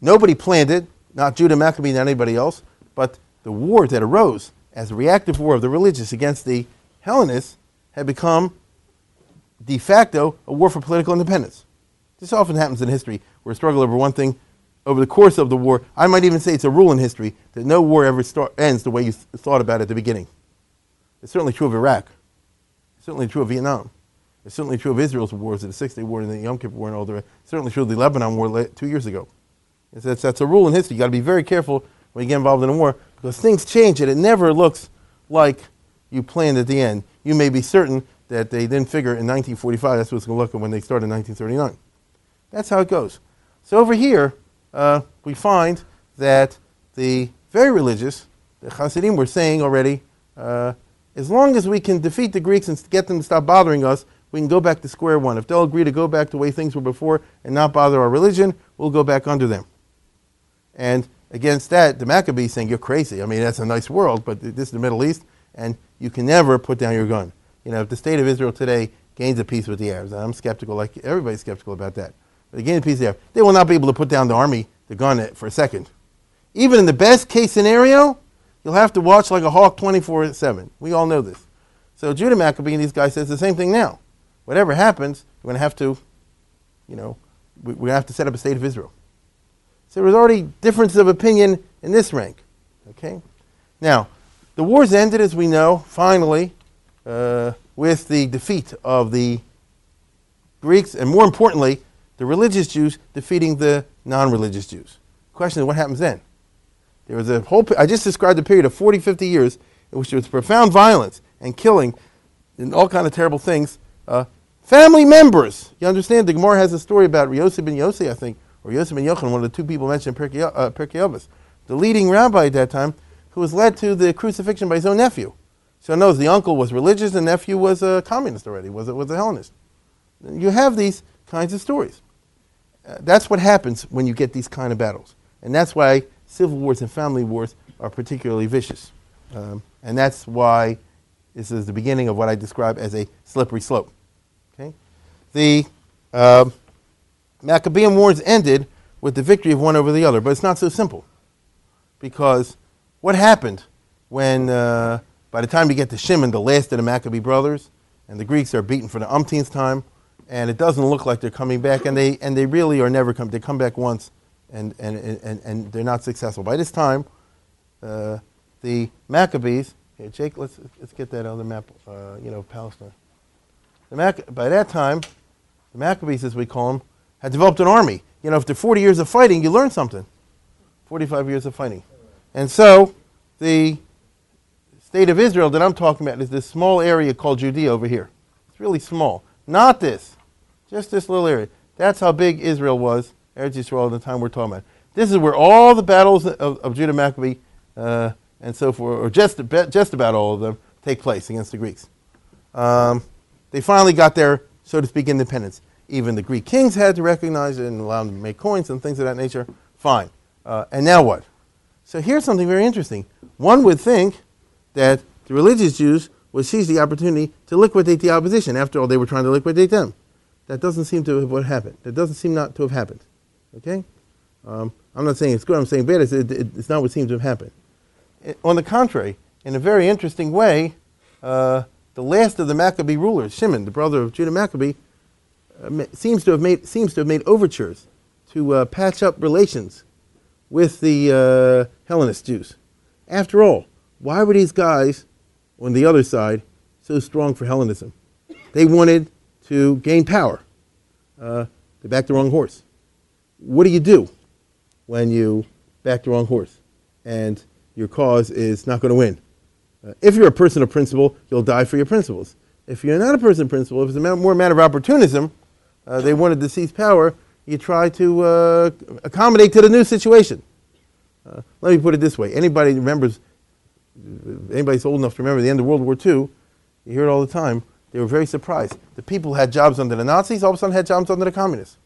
nobody planned it, not Judah Maccabee, not anybody else, but the war that arose as a reactive war of the religious against the Hellenists had become de facto a war for political independence. This often happens in history, where a struggle over one thing, over the course of the war, I might even say it's a rule in history that no war ever start, ends the way you th- thought about it at the beginning. It's certainly true of Iraq. It's certainly true of Vietnam. It's certainly true of Israel's wars, the Six Day War and the Yom Kippur War and all the rest. It's certainly true of the Lebanon War two years ago. That's, that's a rule in history. You've got to be very careful when you get involved in a war because things change and it never looks like you planned at the end. You may be certain that they didn't figure in 1945 that's what it's going to look like when they started in 1939. That's how it goes. So over here, uh, we find that the very religious, the Hasidim, were saying already, uh, as long as we can defeat the Greeks and get them to stop bothering us, we can go back to square one. If they'll agree to go back to the way things were before and not bother our religion, we'll go back under them. And against that, the Maccabees saying, You're crazy. I mean, that's a nice world, but this is the Middle East, and you can never put down your gun. You know, if the state of Israel today gains a peace with the Arabs, and I'm skeptical, like everybody's skeptical about that, but they gain a peace there, they will not be able to put down the army, the gun, eh, for a second. Even in the best case scenario, you'll have to watch like a hawk 24 7. We all know this. So Judah Maccabee and these guys says the same thing now. Whatever happens, we're going to have to, you know, we're going to have to set up a state of Israel. So there's already difference of opinion in this rank. Okay? Now, the wars ended, as we know, finally, uh, with the defeat of the Greeks, and more importantly, the religious Jews defeating the non religious Jews. The question is, what happens then? There was a whole, I just described a period of 40, 50 years in which there was profound violence and killing and all kind of terrible things. Uh, family members. You understand? The Gemara has a story about Yosef ben Yossi, I think, or Yosef ben Yochanan, one of the two people mentioned in Pirkei, uh, the leading rabbi at that time, who was led to the crucifixion by his own nephew. So knows the uncle was religious, the nephew was a communist already, was a, was a Hellenist. You have these kinds of stories. Uh, that's what happens when you get these kind of battles. And that's why civil wars and family wars are particularly vicious. Um, and that's why this is the beginning of what I describe as a slippery slope. Okay? The uh, Maccabean wars ended with the victory of one over the other, but it's not so simple. Because what happened when, uh, by the time you get to Shimon, the last of the Maccabee brothers, and the Greeks are beaten for the umpteenth time, and it doesn't look like they're coming back, and they, and they really are never come. They come back once, and, and, and, and they're not successful. By this time, uh, the Maccabees, here, Jake, let's, let's get that on the map, uh, you know, Palestine. The Mac- by that time, the Maccabees, as we call them, had developed an army. You know, after 40 years of fighting, you learn something. 45 years of fighting. And so, the state of Israel that I'm talking about is this small area called Judea over here. It's really small. Not this. Just this little area. That's how big Israel was, Eretz Yisrael, the time we're talking about. This is where all the battles of, of Judah Maccabee uh, and so forth, or just, just about all of them, take place against the Greeks. Um, they finally got their, so to speak, independence. Even the Greek kings had to recognize it and allow them to make coins and things of that nature. Fine. Uh, and now what? So here's something very interesting. One would think that the religious Jews would seize the opportunity to liquidate the opposition. After all, they were trying to liquidate them. That doesn't seem to have what happened. That doesn't seem not to have happened. Okay? Um, I'm not saying it's good. I'm saying bad. It's, it, it's not what seems to have happened. It, on the contrary, in a very interesting way, uh, the last of the Maccabee rulers, Shimon, the brother of Judah Maccabee, uh, seems to have made seems to have made overtures to uh, patch up relations with the uh, Hellenist Jews. After all, why were these guys on the other side so strong for Hellenism? They wanted to gain power. Uh, they backed the wrong horse. What do you do when you back the wrong horse and your cause is not going to win? Uh, if you're a person of principle, you'll die for your principles. If you're not a person of principle, if it's a more a matter of opportunism, uh, they wanted to seize power, you try to uh, accommodate to the new situation. Uh, let me put it this way: anybody remembers, anybody's old enough to remember the end of World War II, you hear it all the time. They were very surprised. The people who had jobs under the Nazis all of a sudden had jobs under the communists.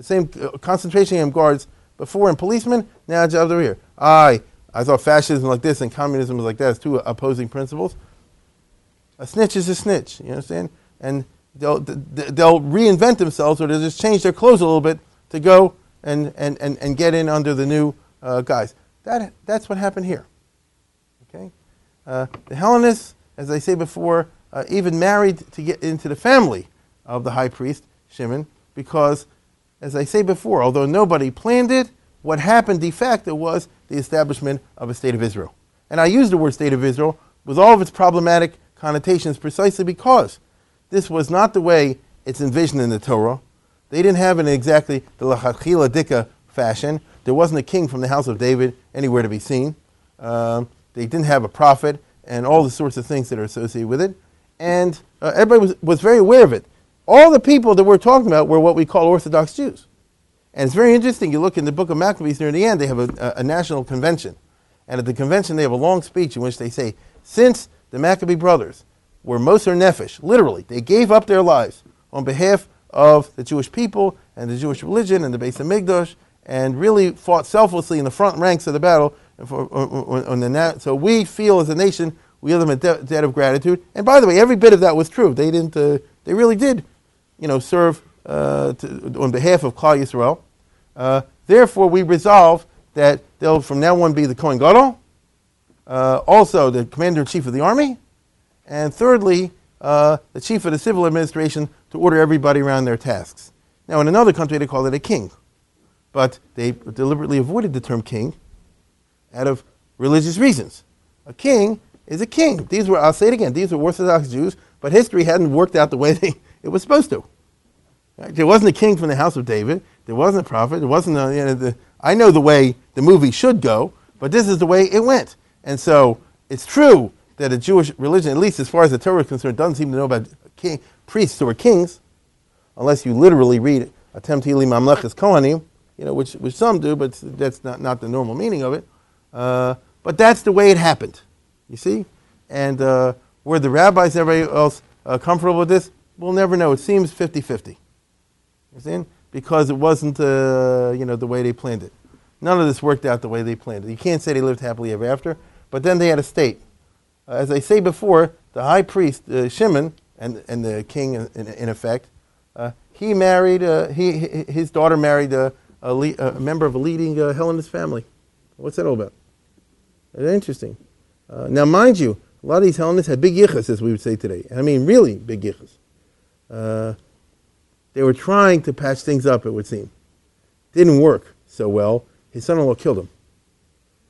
The same uh, concentration camp guards before and policemen now jobs over here. I I thought fascism like this and communism was like that. It's two opposing principles. A snitch is a snitch. You understand? And they'll, they'll reinvent themselves or they'll just change their clothes a little bit to go and, and, and, and get in under the new uh, guys. That, that's what happened here. Okay? Uh, the Hellenists, as I say before, uh, even married to get into the family of the high priest, Shimon, because, as I say before, although nobody planned it, what happened de facto was the establishment of a state of Israel. And I use the word state of Israel with all of its problematic connotations precisely because this was not the way it's envisioned in the Torah. They didn't have it in exactly the Lachachila Dika fashion. There wasn't a king from the house of David anywhere to be seen. Um, they didn't have a prophet and all the sorts of things that are associated with it. And uh, everybody was, was very aware of it. All the people that we're talking about were what we call Orthodox Jews. And it's very interesting. You look in the book of Maccabees near the end, they have a, a, national convention. And at the convention, they have a long speech in which they say, since the Maccabee brothers were Moser Nefesh, literally. They gave up their lives on behalf of the Jewish people and the Jewish religion and the Beis Hamikdash, and really fought selflessly in the front ranks of the battle. For, on, on the, so we feel as a nation, we owe them a de- debt of gratitude. And by the way, every bit of that was true. They didn't. Uh, they really did, you know, serve uh, to, on behalf of Klal Yisrael. Uh, therefore, we resolve that they'll from now on be the Kohen Gadol, uh, also the commander in chief of the army, and thirdly, uh, the chief of the civil administration to order everybody around their tasks. Now, in another country, they call it a king, but they deliberately avoided the term king out of religious reasons. A king is a king. These were, I'll say it again, these were Orthodox Jews, but history hadn't worked out the way they, it was supposed to. Right? There wasn't a king from the house of David. There wasn't a prophet. There wasn't a, you know, the, I know the way the movie should go, but this is the way it went. And so it's true that a Jewish religion, at least as far as the Torah is concerned, doesn't seem to know about king, priests who are kings, unless you literally read Atem Tili Mamlechas Kohanim, you know, which, which some do, but that's not, not the normal meaning of it. Uh, but that's the way it happened, you see? And uh, were the rabbis and everybody else uh, comfortable with this? We'll never know. It seems 50 50. You see? Because it wasn't, uh, you know, the way they planned it. None of this worked out the way they planned it. You can't say they lived happily ever after, but then they had a state uh, as I say before, the high priest, uh, Shimon, and, and the king in, in effect, uh, he married, uh, he, his daughter married a, a, le- a member of a leading uh, Hellenist family. What's that all about? That's interesting. Uh, now, mind you, a lot of these Hellenists had big yichus, as we would say today. I mean, really big yichus. Uh, they were trying to patch things up, it would seem. Didn't work so well. His son-in-law killed him.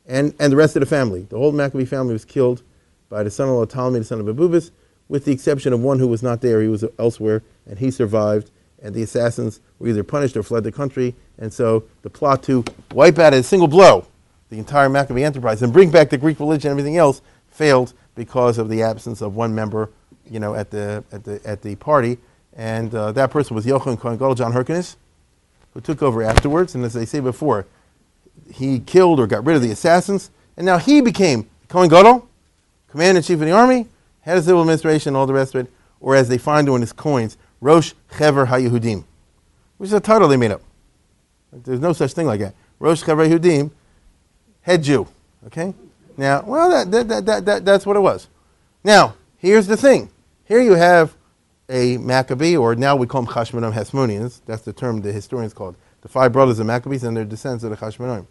And, and the rest of the family. The whole Maccabee family was killed by the son in law Ptolemy, the son of Abubus, with the exception of one who was not there. He was elsewhere, and he survived. And the assassins were either punished or fled the country. And so the plot to wipe out in a single blow the entire Maccabee enterprise and bring back the Greek religion and everything else failed because of the absence of one member, you know, at the at the at the party. And uh, that person was Yochanan Kohen Gadol, John Hyrcanus, who took over afterwards. And as I say before, he killed or got rid of the assassins, and now he became Kohen Gadol, commander in chief of the army, head of civil administration, all the rest of it, or as they find on his coins, Rosh Chever HaYehudim, which is a title they made up. There's no such thing like that. Rosh Chever HaYehudim, head Jew. Okay? Now, well, that, that, that, that, that, that's what it was. Now, here's the thing. Here you have a Maccabee, or now we call them Chashmonim Hasmoneans. That's the term the historians called. The five brothers of Maccabees and their descendants of the Chashmonim.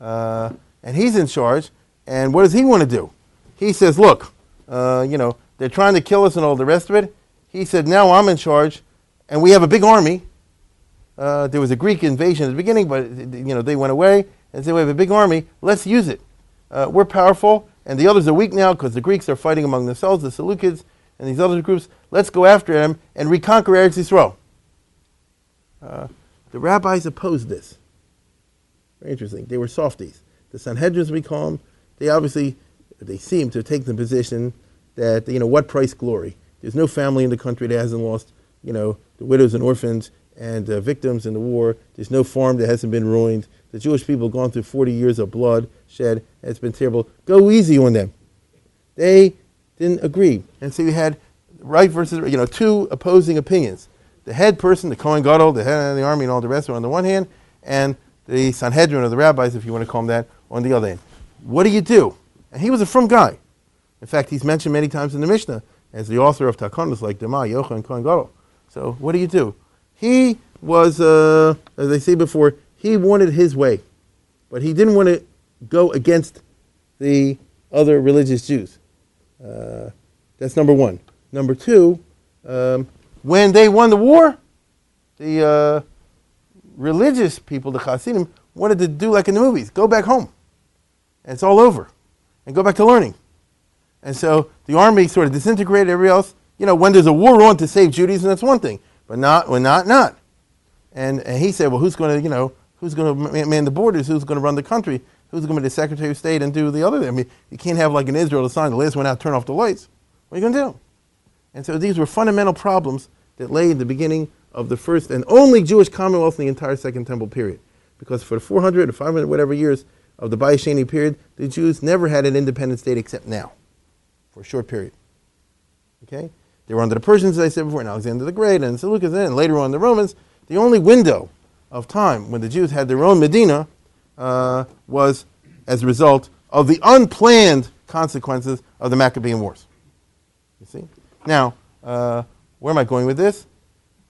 Uh, and he's in charge, and what does he want to do? he says, look, uh, you know, they're trying to kill us and all the rest of it. He said, now I'm in charge, and we have a big army. Uh, there was a Greek invasion at the beginning, but you know they went away and said we have a big army. Let's use it. Uh, we're powerful, and the others are weak now because the Greeks are fighting among themselves, the Seleucids and these other groups. Let's go after them and reconquer Eretz Yisrael. Uh, the rabbis opposed this. Very interesting. They were softies. The Sanhedrins, we call them, they obviously they seem to take the position that you know what price glory. There's no family in the country that hasn't lost you know the widows and orphans and uh, victims in the war. There's no farm that hasn't been ruined. The Jewish people have gone through 40 years of blood shed. It's been terrible. Go easy on them. They didn't agree, and so you had right versus you know two opposing opinions. The head person, the Kohen Gadol, the head of the army, and all the rest on the one hand, and the Sanhedrin or the rabbis, if you want to call them that, on the other hand. What do you do? And he was a frum guy. In fact, he's mentioned many times in the Mishnah as the author of Takanas like Dema, Yocha, and Kohen Gadol. So what do you do? He was, uh, as I say before, he wanted his way, but he didn't want to go against the other religious Jews. That's number one. Number two, um, when they won the war, the uh, religious people, the Hasidim, wanted to do like in the movies go back home. And it's all over. And go back to learning. And so the army sort of disintegrated, everybody else. You know, when there's a war on to save Judaism, that's one thing. But not when not, not. And, and he said, well, who's going to, you know, who's going to man the borders? Who's going to run the country? Who's going to be the Secretary of State and do the other thing? I mean, you can't have like in Israel the sign, the last one out, turn off the lights. What are you going to do? And so these were fundamental problems that lay in the beginning of the first and only Jewish commonwealth in the entire Second Temple period. Because for the 400 or 500, whatever years of the Bayis Sheni period, the Jews never had an independent state except now, for a short period. Okay? They were under the Persians, as I said before, and Alexander the Great, and Seleucus, and later on the Romans. The only window of time when the Jews had their own Medina uh, was as a result of the unplanned consequences of the Maccabean Wars. You see? Now, uh, where am I going with this?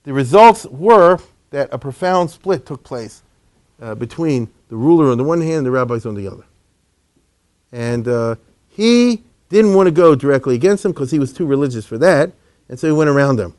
The results were that a profound split took place uh, between the ruler on the one hand and the rabbis on the other. And uh, he didn't want to go directly against them because he was too religious for that, and so he went around them.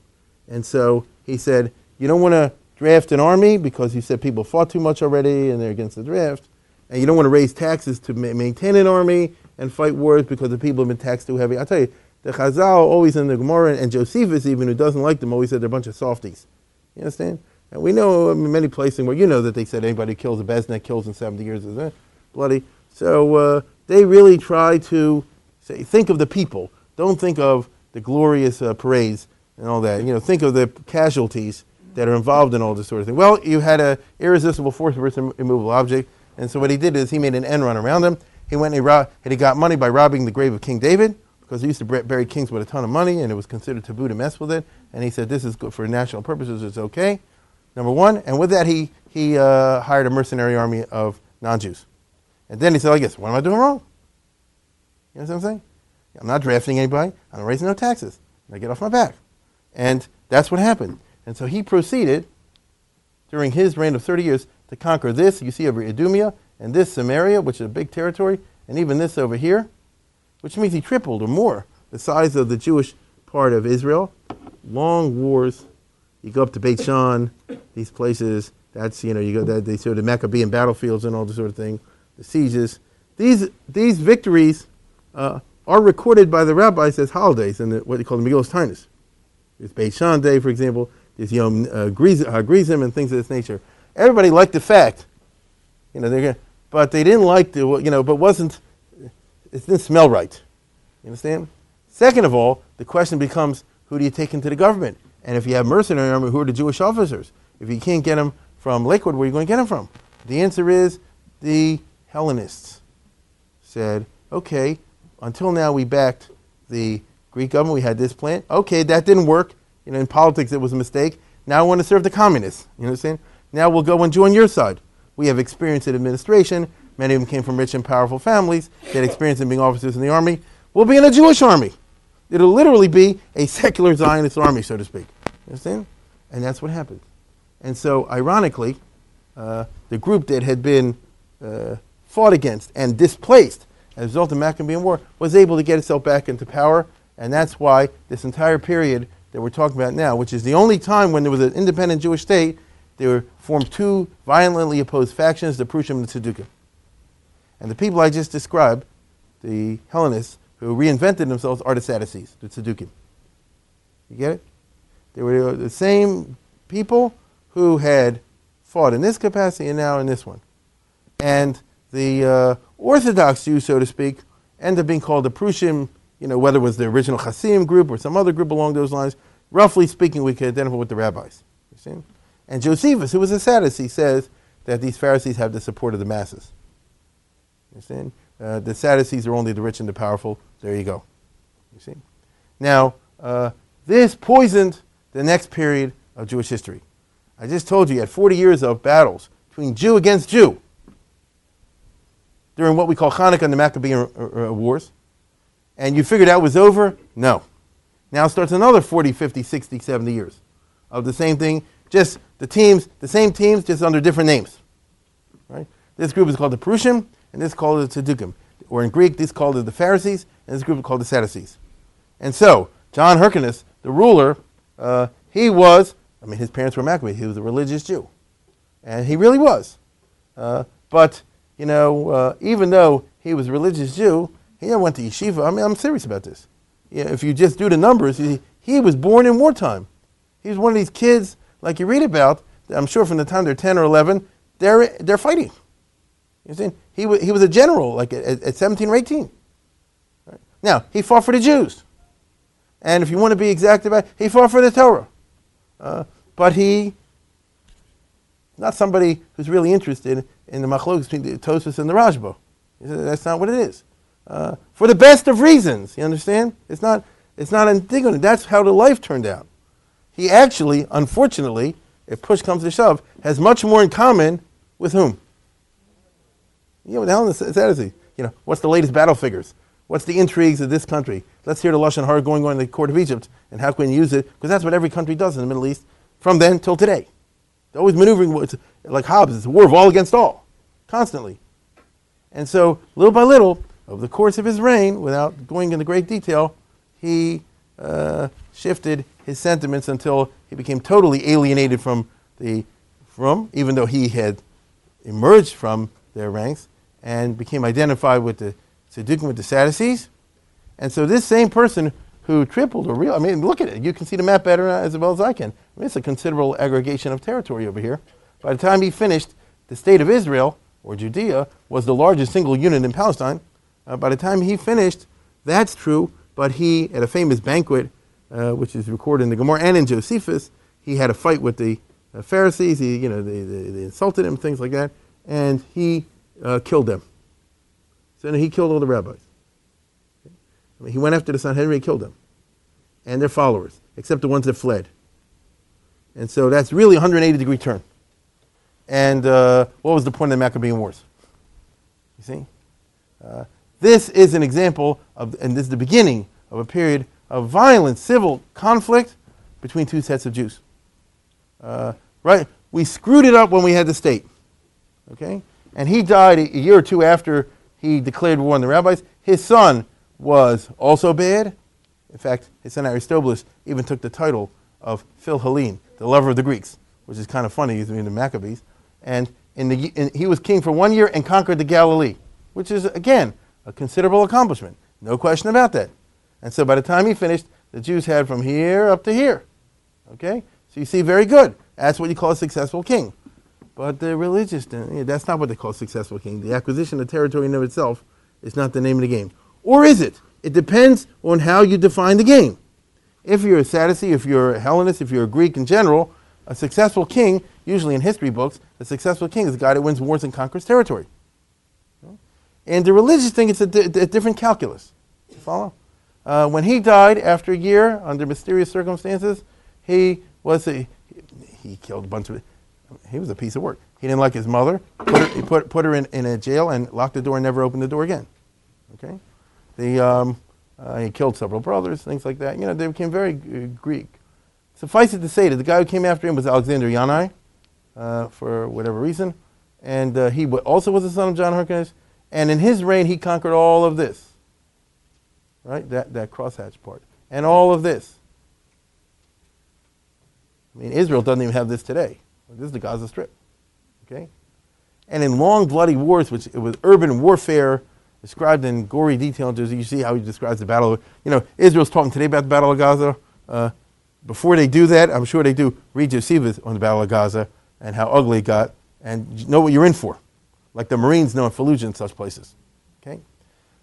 And so he said, You don't want to draft an army because you said people fought too much already and they're against the draft, and you don't want to raise taxes to ma- maintain an army and fight wars because the people have been taxed too heavy. I'll tell you, the Chazal always in the Gemara, and Josephus even, who doesn't like them, always said they're a bunch of softies. You understand? And we know in many places where you know that they said anybody who kills a Beznek kills in 70 years is eh, bloody. So uh, they really try to say, think of the people. Don't think of the glorious uh, parades and all that. You know, think of the casualties that are involved in all this sort of thing. Well, you had an irresistible force versus immovable object, and so what he did is he made an end run around them. He went and he, and he got money by robbing the grave of King David because he used to bury kings with a ton of money, and it was considered taboo to mess with it. And he said, "This is good for national purposes. It's okay." Number one, and with that, he he uh, hired a mercenary army of non-Jews. And then he said, "I guess what am I doing wrong?" You know what I'm saying? I'm not drafting anybody. I'm not raising no taxes. I get off my back, and that's what happened. And so he proceeded during his reign of 30 years to conquer this. You see over Idumea and this Samaria, which is a big territory, and even this over here which means he tripled or more the size of the Jewish part of Israel. Long wars. You go up to Beit Shan, these places. That's you know you go that they sort of Maccabean battlefields and all this sort of thing. The sieges. These these victories uh, are recorded by the rabbis as holidays in the, what they call the Megillah Taanis. There's Beit Shan Day, for example. There's Yom uh, Gerizim and things of this nature. Everybody liked the fact, you know, they're but they didn't like the you know, but wasn't it didn't smell right. You understand? Second of all, the question becomes who do you take into the government? And if you have mercenary army, who are the Jewish officers? If you can't get them from Lakewood, where are you going to get them from? The answer is the Hellenists said, okay, until now we backed the Greek government, we had this plan. Okay, that didn't work. You know, in politics it was a mistake. Now I want to serve the communists. You understand? Now we'll go and join your side. We have experience in administration. Many of them came from rich and powerful families. They had experience in being officers in the army. We'll be in a Jewish army. It'll literally be a secular Zionist army, so to speak. You understand? And that's what happened. And so, ironically, uh, the group that had been uh, fought against and displaced as a result of the Maccabean War was able to get itself back into power And that's why this entire period that we're talking about now, which is the only time when there was an independent Jewish state, there were formed two violently opposed factions, the Prushim and the Tzaddukim. And the people I just described, the Hellenists, who reinvented themselves, are the Sadducees, the Tzaddukim. You get it? They were the same people who had fought in this capacity and now in this one. And the uh, Orthodox Jews, so to speak, end up being called the Prushim, you know, whether it was the original Hasidim group or some other group along those lines. Roughly speaking, we can identify with the rabbis. You see? And Josephus, who was a Sadducee, says that these Pharisees have the support of the masses. You see? Uh, the Sadducees are only the rich and the powerful. There you go. You see? Now, uh, this poisoned the next period of Jewish history. I just told you you had 40 years of battles between Jew against Jew during what we call Hanukkah and the Maccabean uh, uh, Wars. And you figured that was over? No. Now starts another 40, 50, 60, 70 years of the same thing, just the teams, the same teams, just under different names. Right? This group is called the Prushim, and this is called the Tzaddukim. Or in Greek, this is called the Pharisees, and this group is called the Sadducees. And so, John Hyrcanus, the ruler, uh, he was, I mean, his parents were Maccabees. He was a religious Jew. And he really was. Uh, but, you know, uh, even though he was a religious Jew, he never went to yeshiva. I mean, I'm serious about this. You know, if you just do the numbers, he, he was born in wartime. He was one of these kids, like you read about, I'm sure from the time they're 10 or 11, they're, they're fighting. You see? He, w- he was a general, like at, at 17 or 18. Right? Now, he fought for the Jews. And if you want to be exact about it, he fought for the Torah. Uh, but he, not somebody who's really interested in the machlokes between the Tosfos and the Rashba. That's not what it is. Uh, for the best of reasons, you understand? It's not, it's not indignant. That's how the life turned out. He actually, unfortunately, if push comes to shove, has much more in common with whom? You know, what the hell is that? You know, what's the latest battle figures? What's the intrigues of this country? Let's hear the Lashon Hara going on in the court of Egypt and how can we use it? Because that's what every country does in the Middle East from then till today. They're always maneuvering it's, like Hobbes. It's a war of all against all, constantly. And so, little by little, over the course of his reign, without going into great detail, he uh, shifted his sentiments until he became totally alienated from the frum, even though he had emerged from their ranks and became identified with the Tzaddukim with the Sadducees. And so this same person who tripled or real, I mean, look at it. You can see the map better as well as I can. I mean, it's a considerable aggregation of territory over here. By the time he finished, the state of Israel, or Judea, was the largest single unit in Palestine. Uh, by the time he finished, that's true, but he, at a famous banquet, uh, which is recorded in the Gemara and in Josephus, he had a fight with the uh, Pharisees. He, you know, they, they, they, insulted him, things like that, and he uh, killed them. So he killed all the rabbis. I mean, he went after the Sanhedrin, he killed them, and their followers, except the ones that fled. And so that's really a 180 degree turn. And uh, what was the point of the Maccabean Wars? You see? This is an example of, and this is the beginning of a period of violent civil conflict between two sets of Jews. Uh, right? We screwed it up when we had the state. Okay? And he died a year or two after he declared war on the rabbis. His son was also bad. In fact, his son Aristobulus even took the title of Philhellene, the lover of the Greeks, which is kind of funny. He's in the Maccabees. And in the, in, he was king for one year and conquered the Galilee, which is, again, a considerable accomplishment. No question about that. And so by the time he finished, the Jews had from here up to here. Okay? So you see, very good. That's what you call a successful king. But the religious, that's not what they call successful king. The acquisition of territory in of itself is not the name of the game. Or is it? It depends on how you define the game. If you're a Sadducee, if you're a Hellenist, if you're a Greek in general, a successful king, usually in history books, a successful king is a guy that wins wars and conquers territory. And the religious thing, it's a, different calculus. You follow? Uh, when he died after a year under mysterious circumstances, he was a, he killed a bunch of he was a piece of work. He didn't like his mother. Put her, he put, put her in, in a jail and locked the door and never opened the door again. Okay? The, um, uh, he killed several brothers, things like that. You know, they became very uh, Greek. Suffice it to say that the guy who came after him was Alexander Yanai, uh, for whatever reason. And uh, he also was the son of John Hyrcanus. And in his reign, he conquered all of this. Right? That, that crosshatch part. and all of this. I mean, Israel doesn't even have this today. This is the Gaza Strip. Okay? And in long, bloody wars, which it was urban warfare described in gory detail, you see how he describes the battle. Of, you know, Israel's talking today about the Battle of Gaza. Uh, before they do that, I'm sure they do read Josephus on the Battle of Gaza and how ugly it got, and know what you're in for, like the Marines know in Fallujah and such places. Okay?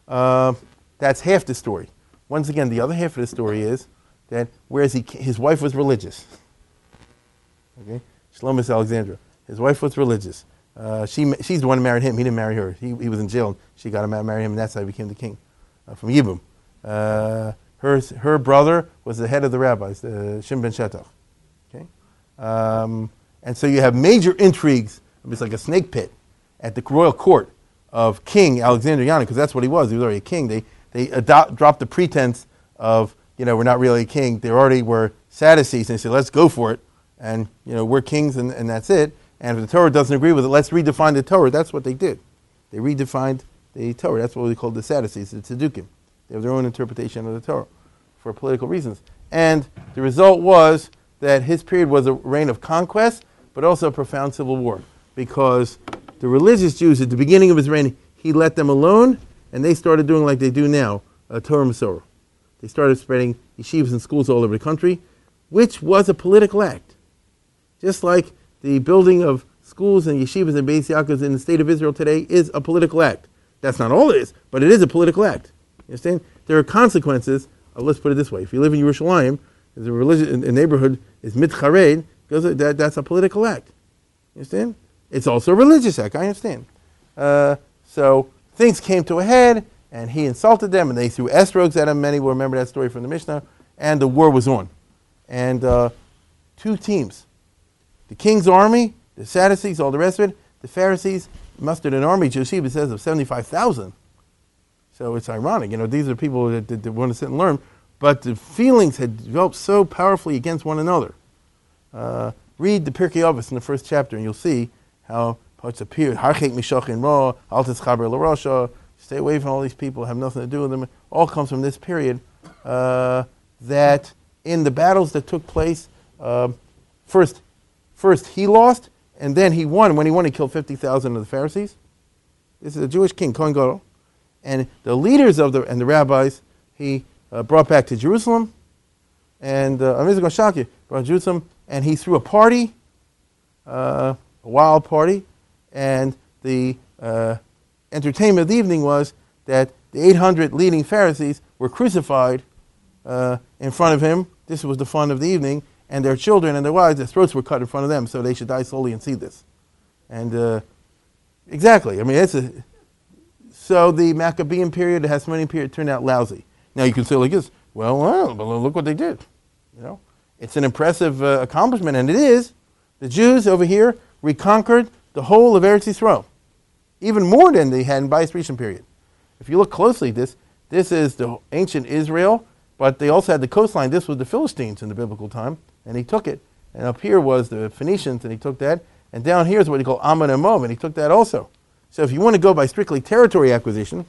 Uh, that's half the story. Once again, the other half of the story is that whereas he, his wife was religious, okay, Shlomis Alexandra, his wife was religious. Uh, she, she's the one who married him. He didn't marry her. He, he was in jail. She got him to marry him, and that's how he became the king uh, from Yibum. Uh, her, her brother was the head of the rabbis, uh, Shimon ben Shetach. Okay? Um, and so you have major intrigues. It's like a snake pit at the royal court of King Alexander Yanai, because that's what he was. He was already a king. They, they adopt, dropped the pretense of, you know, we're not really a king. They already were Sadducees, and they said, let's go for it. And, you know, we're kings, and, and that's it. And if the Torah doesn't agree with it, let's redefine the Torah. That's what they did. They redefined the Torah. That's what we call the Sadducees, the Tzaddukim. They have their own interpretation of the Torah for political reasons. And the result was that his period was a reign of conquest, but also a profound civil war. Because the religious Jews, at the beginning of his reign, he let them alone, and they started doing like they do now, a Torah Masorah. They started spreading yeshivas and schools all over the country, which was a political act. Just like the building of schools and yeshivas and Beis Yaakov in the state of Israel today is a political act. That's not all it is, but it is a political act. You understand? There are consequences. Uh, let's put it this way: if you live in Yerushalayim, the religion a neighborhood is mitchared, that, that's a political act. You understand? It's also a religious act. I understand. Uh, so things came to a head, and he insulted them, and they threw esrogs at him. Many will remember that story from the Mishnah, and the war was on. And uh, two teams, the king's army, the Sadducees, all the rest of it, the Pharisees mustered an army, Josephus says, of 75,000. So it's ironic. You know, these are people that, that, that, want to sit and learn, but the feelings had developed so powerfully against one another. Uh, read the Pirkei Avos in the first chapter, and you'll see how parts appear. Harchek mishachin ra, altis chaber l'rasha. Stay away from all these people. Have nothing to do with them. All comes from this period. Uh, that in the battles that took place, uh, first, first he lost, and then he won. When he won, he killed fifty thousand of the Pharisees. This is a Jewish king, Kohen Gadol, and the leaders of the and the rabbis he uh, brought back to Jerusalem, and uh, shock you. brought Jerusalem, and he threw a party. Uh, a wild party, and the uh, entertainment of the evening was that the 800 leading Pharisees were crucified uh, in front of him. This was the fun of the evening, and their children and their wives, their throats were cut in front of them, so they should die slowly and see this. And uh, exactly, I mean, it's a. So the Maccabean period, the Hasmonean period, turned out lousy. Now you can say like this, well, well, look what they did. You know, it's an impressive uh, accomplishment, and it is. The Jews over here reconquered the whole of Eretz Yisrael, even more than they had in Bais Rishon period. If you look closely, this this is the ancient Israel, but they also had the coastline. This was the Philistines in the biblical time, and he took it. And up here was the Phoenicians, and he took that. And down here is what he called Ammon and Moab, and he took that also. So if you want to go by strictly territory acquisition,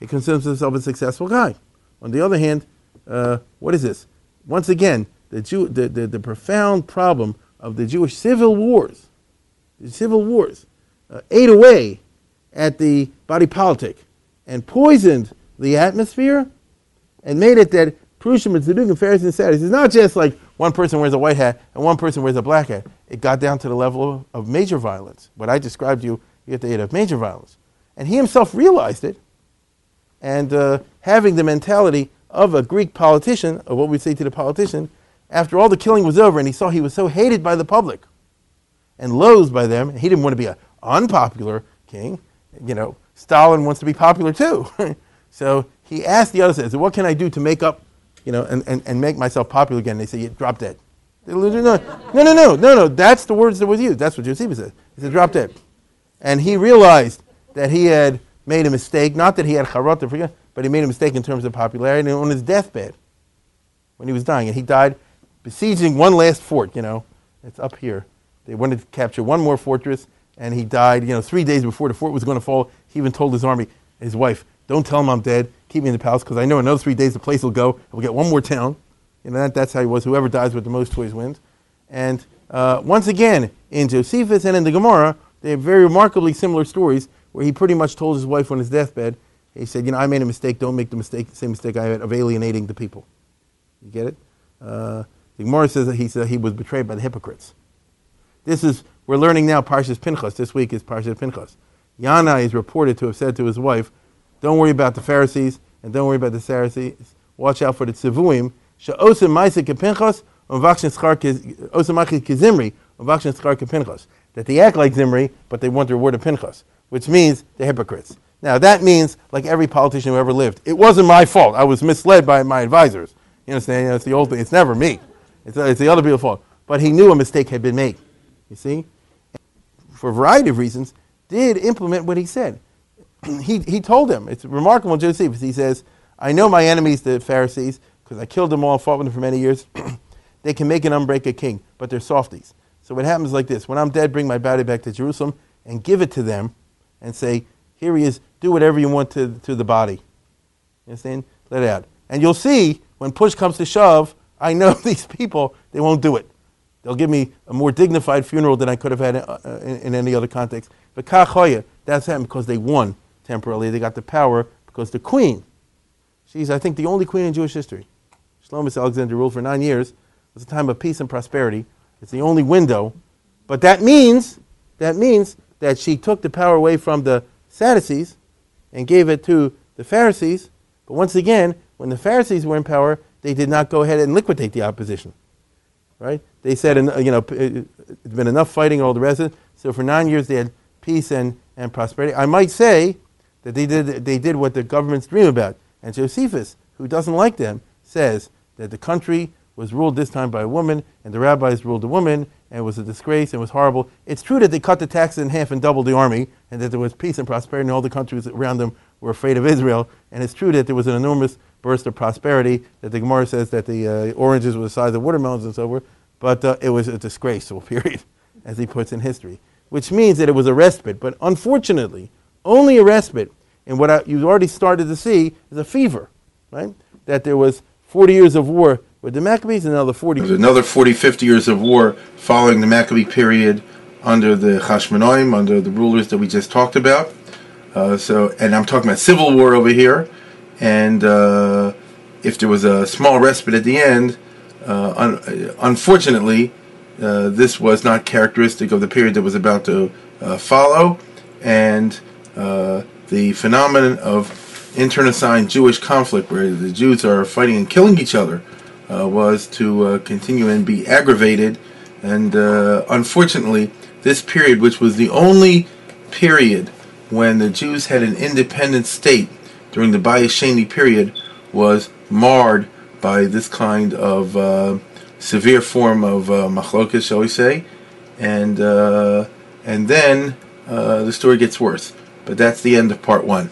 he considers himself a successful guy. On the other hand, uh, what is this? Once again, the, Jew, the, the, the profound problem of the Jewish civil wars civil wars, uh, ate away at the body politic and poisoned the atmosphere and made it that Prushim and and Pharisees and Sadducees is not just like one person wears a white hat and one person wears a black hat. It got down to the level of, major violence. What I described to you, you get the aid of major violence. And he himself realized it. And uh, having the mentality of a Greek politician, of what we say to the politician, after all the killing was over and he saw he was so hated by the public and loathed by them. And he didn't want to be an unpopular king. You know, Stalin wants to be popular too. so he asked the other side, what can I do to make up, you know, and, and, and make myself popular again? They say, yeah, drop dead. No, no, no, no, no, no. That's the words that was used. That's what Josephus said. He said, drop dead. And he realized that he had made a mistake, not that he had charot to forget, but he made a mistake in terms of popularity on his deathbed when he was dying. And he died besieging one last fort, you know. It's up here. They wanted to capture one more fortress, and he died. You know, three days before the fort was going to fall, he even told his army, his wife, Don't tell him I'm dead. Keep me in the palace because I know another three days the place will go. We'll get one more town. You know, that, that's how he was. Whoever dies with the most toys wins. And uh, once again, in Josephus and in the Gemara, they have very remarkably similar stories where he pretty much told his wife on his deathbed, he said, you know, I made a mistake. Don't make the mistake—the same mistake I had of alienating the people. You get it? Uh, the Gemara says that he said he was betrayed by the hypocrites. This is we're learning now Parshas Pinchas. This week is Parshas Pinchas. Yanai is reported to have said to his wife, "Don't worry about the Pharisees and don't worry about the Sadducees. Watch out for the tzivuim. She'osim ma'aseh kepinchas umvakshin schar osim ma'aseh kezimri umvakshin schar kepinchas. That they act like Zimri, but they want the reward of Pinchas, which means the hypocrites. Now that means, like every politician who ever lived, it wasn't my fault. I was misled by my advisors. You understand? You know, it's the old thing. It's never me. It's, it's the other people's fault. But he knew a mistake had been made. You see? For a variety of reasons, did implement what he said. he, he told them, it's remarkable, Josephus, he says, I know my enemies, the Pharisees, because I killed them all, fought with them for many years. they can make an unbreak a king, but they're softies. So what happens like this when I'm dead, bring my body back to Jerusalem and give it to them and say, Here he is, do whatever you want to, to the body. You understand? Let it out. And you'll see when push comes to shove, I know these people, they won't do it. They'll give me a more dignified funeral than I could have had uh, in, in, any other context. But Kachoya, that's happened because they won temporarily. They got the power because the queen, she's, I think, the only queen in Jewish history. Shlomo Alexander ruled for nine years. It was a time of peace and prosperity. It's the only window. But that means, that means that she took the power away from the Sadducees and gave it to the Pharisees. But once again, when the Pharisees were in power, they did not go ahead and liquidate the opposition. Right? They said, you know, it's been enough fighting all the it. So for nine years they had peace and, and prosperity. I might say that they did, they did what the governments dream about. And Josephus, who doesn't like them, says that the country was ruled this time by a woman, and the rabbis ruled a woman, and it was a disgrace and was horrible. It's true that they cut the taxes in half and doubled the army, and that there was peace and prosperity, and all the countries around them were afraid of Israel. And it's true that there was an enormous burst of prosperity, that the Gemara says that the uh, oranges were the size of watermelons and so forth, but uh, it was a disgraceful period, as he puts in history, which means that it was a respite. But unfortunately, only a respite. And what I, you've already started to see is a fever, right? That there was 40 years of war with the Maccabees, and another 40. There's another 40, 50 years of war following the Maccabee period under the Hashmonaim, under the rulers that we just talked about. Uh, so, and I'm talking about civil war over here. And uh, if there was a small respite at the end, un- unfortunately, uh, this was not characteristic of the period that was about to uh, follow. And uh, the phenomenon of internecine Jewish conflict, where the Jews are fighting and killing each other, uh, was to uh, continue and be aggravated. And uh, unfortunately, this period, which was the only period when the Jews had an independent state during the Bayis Sheni period, was marred by this kind of uh, severe form of uh, machlokas, shall we say. And, uh, and then the story gets worse. But that's the end of part one.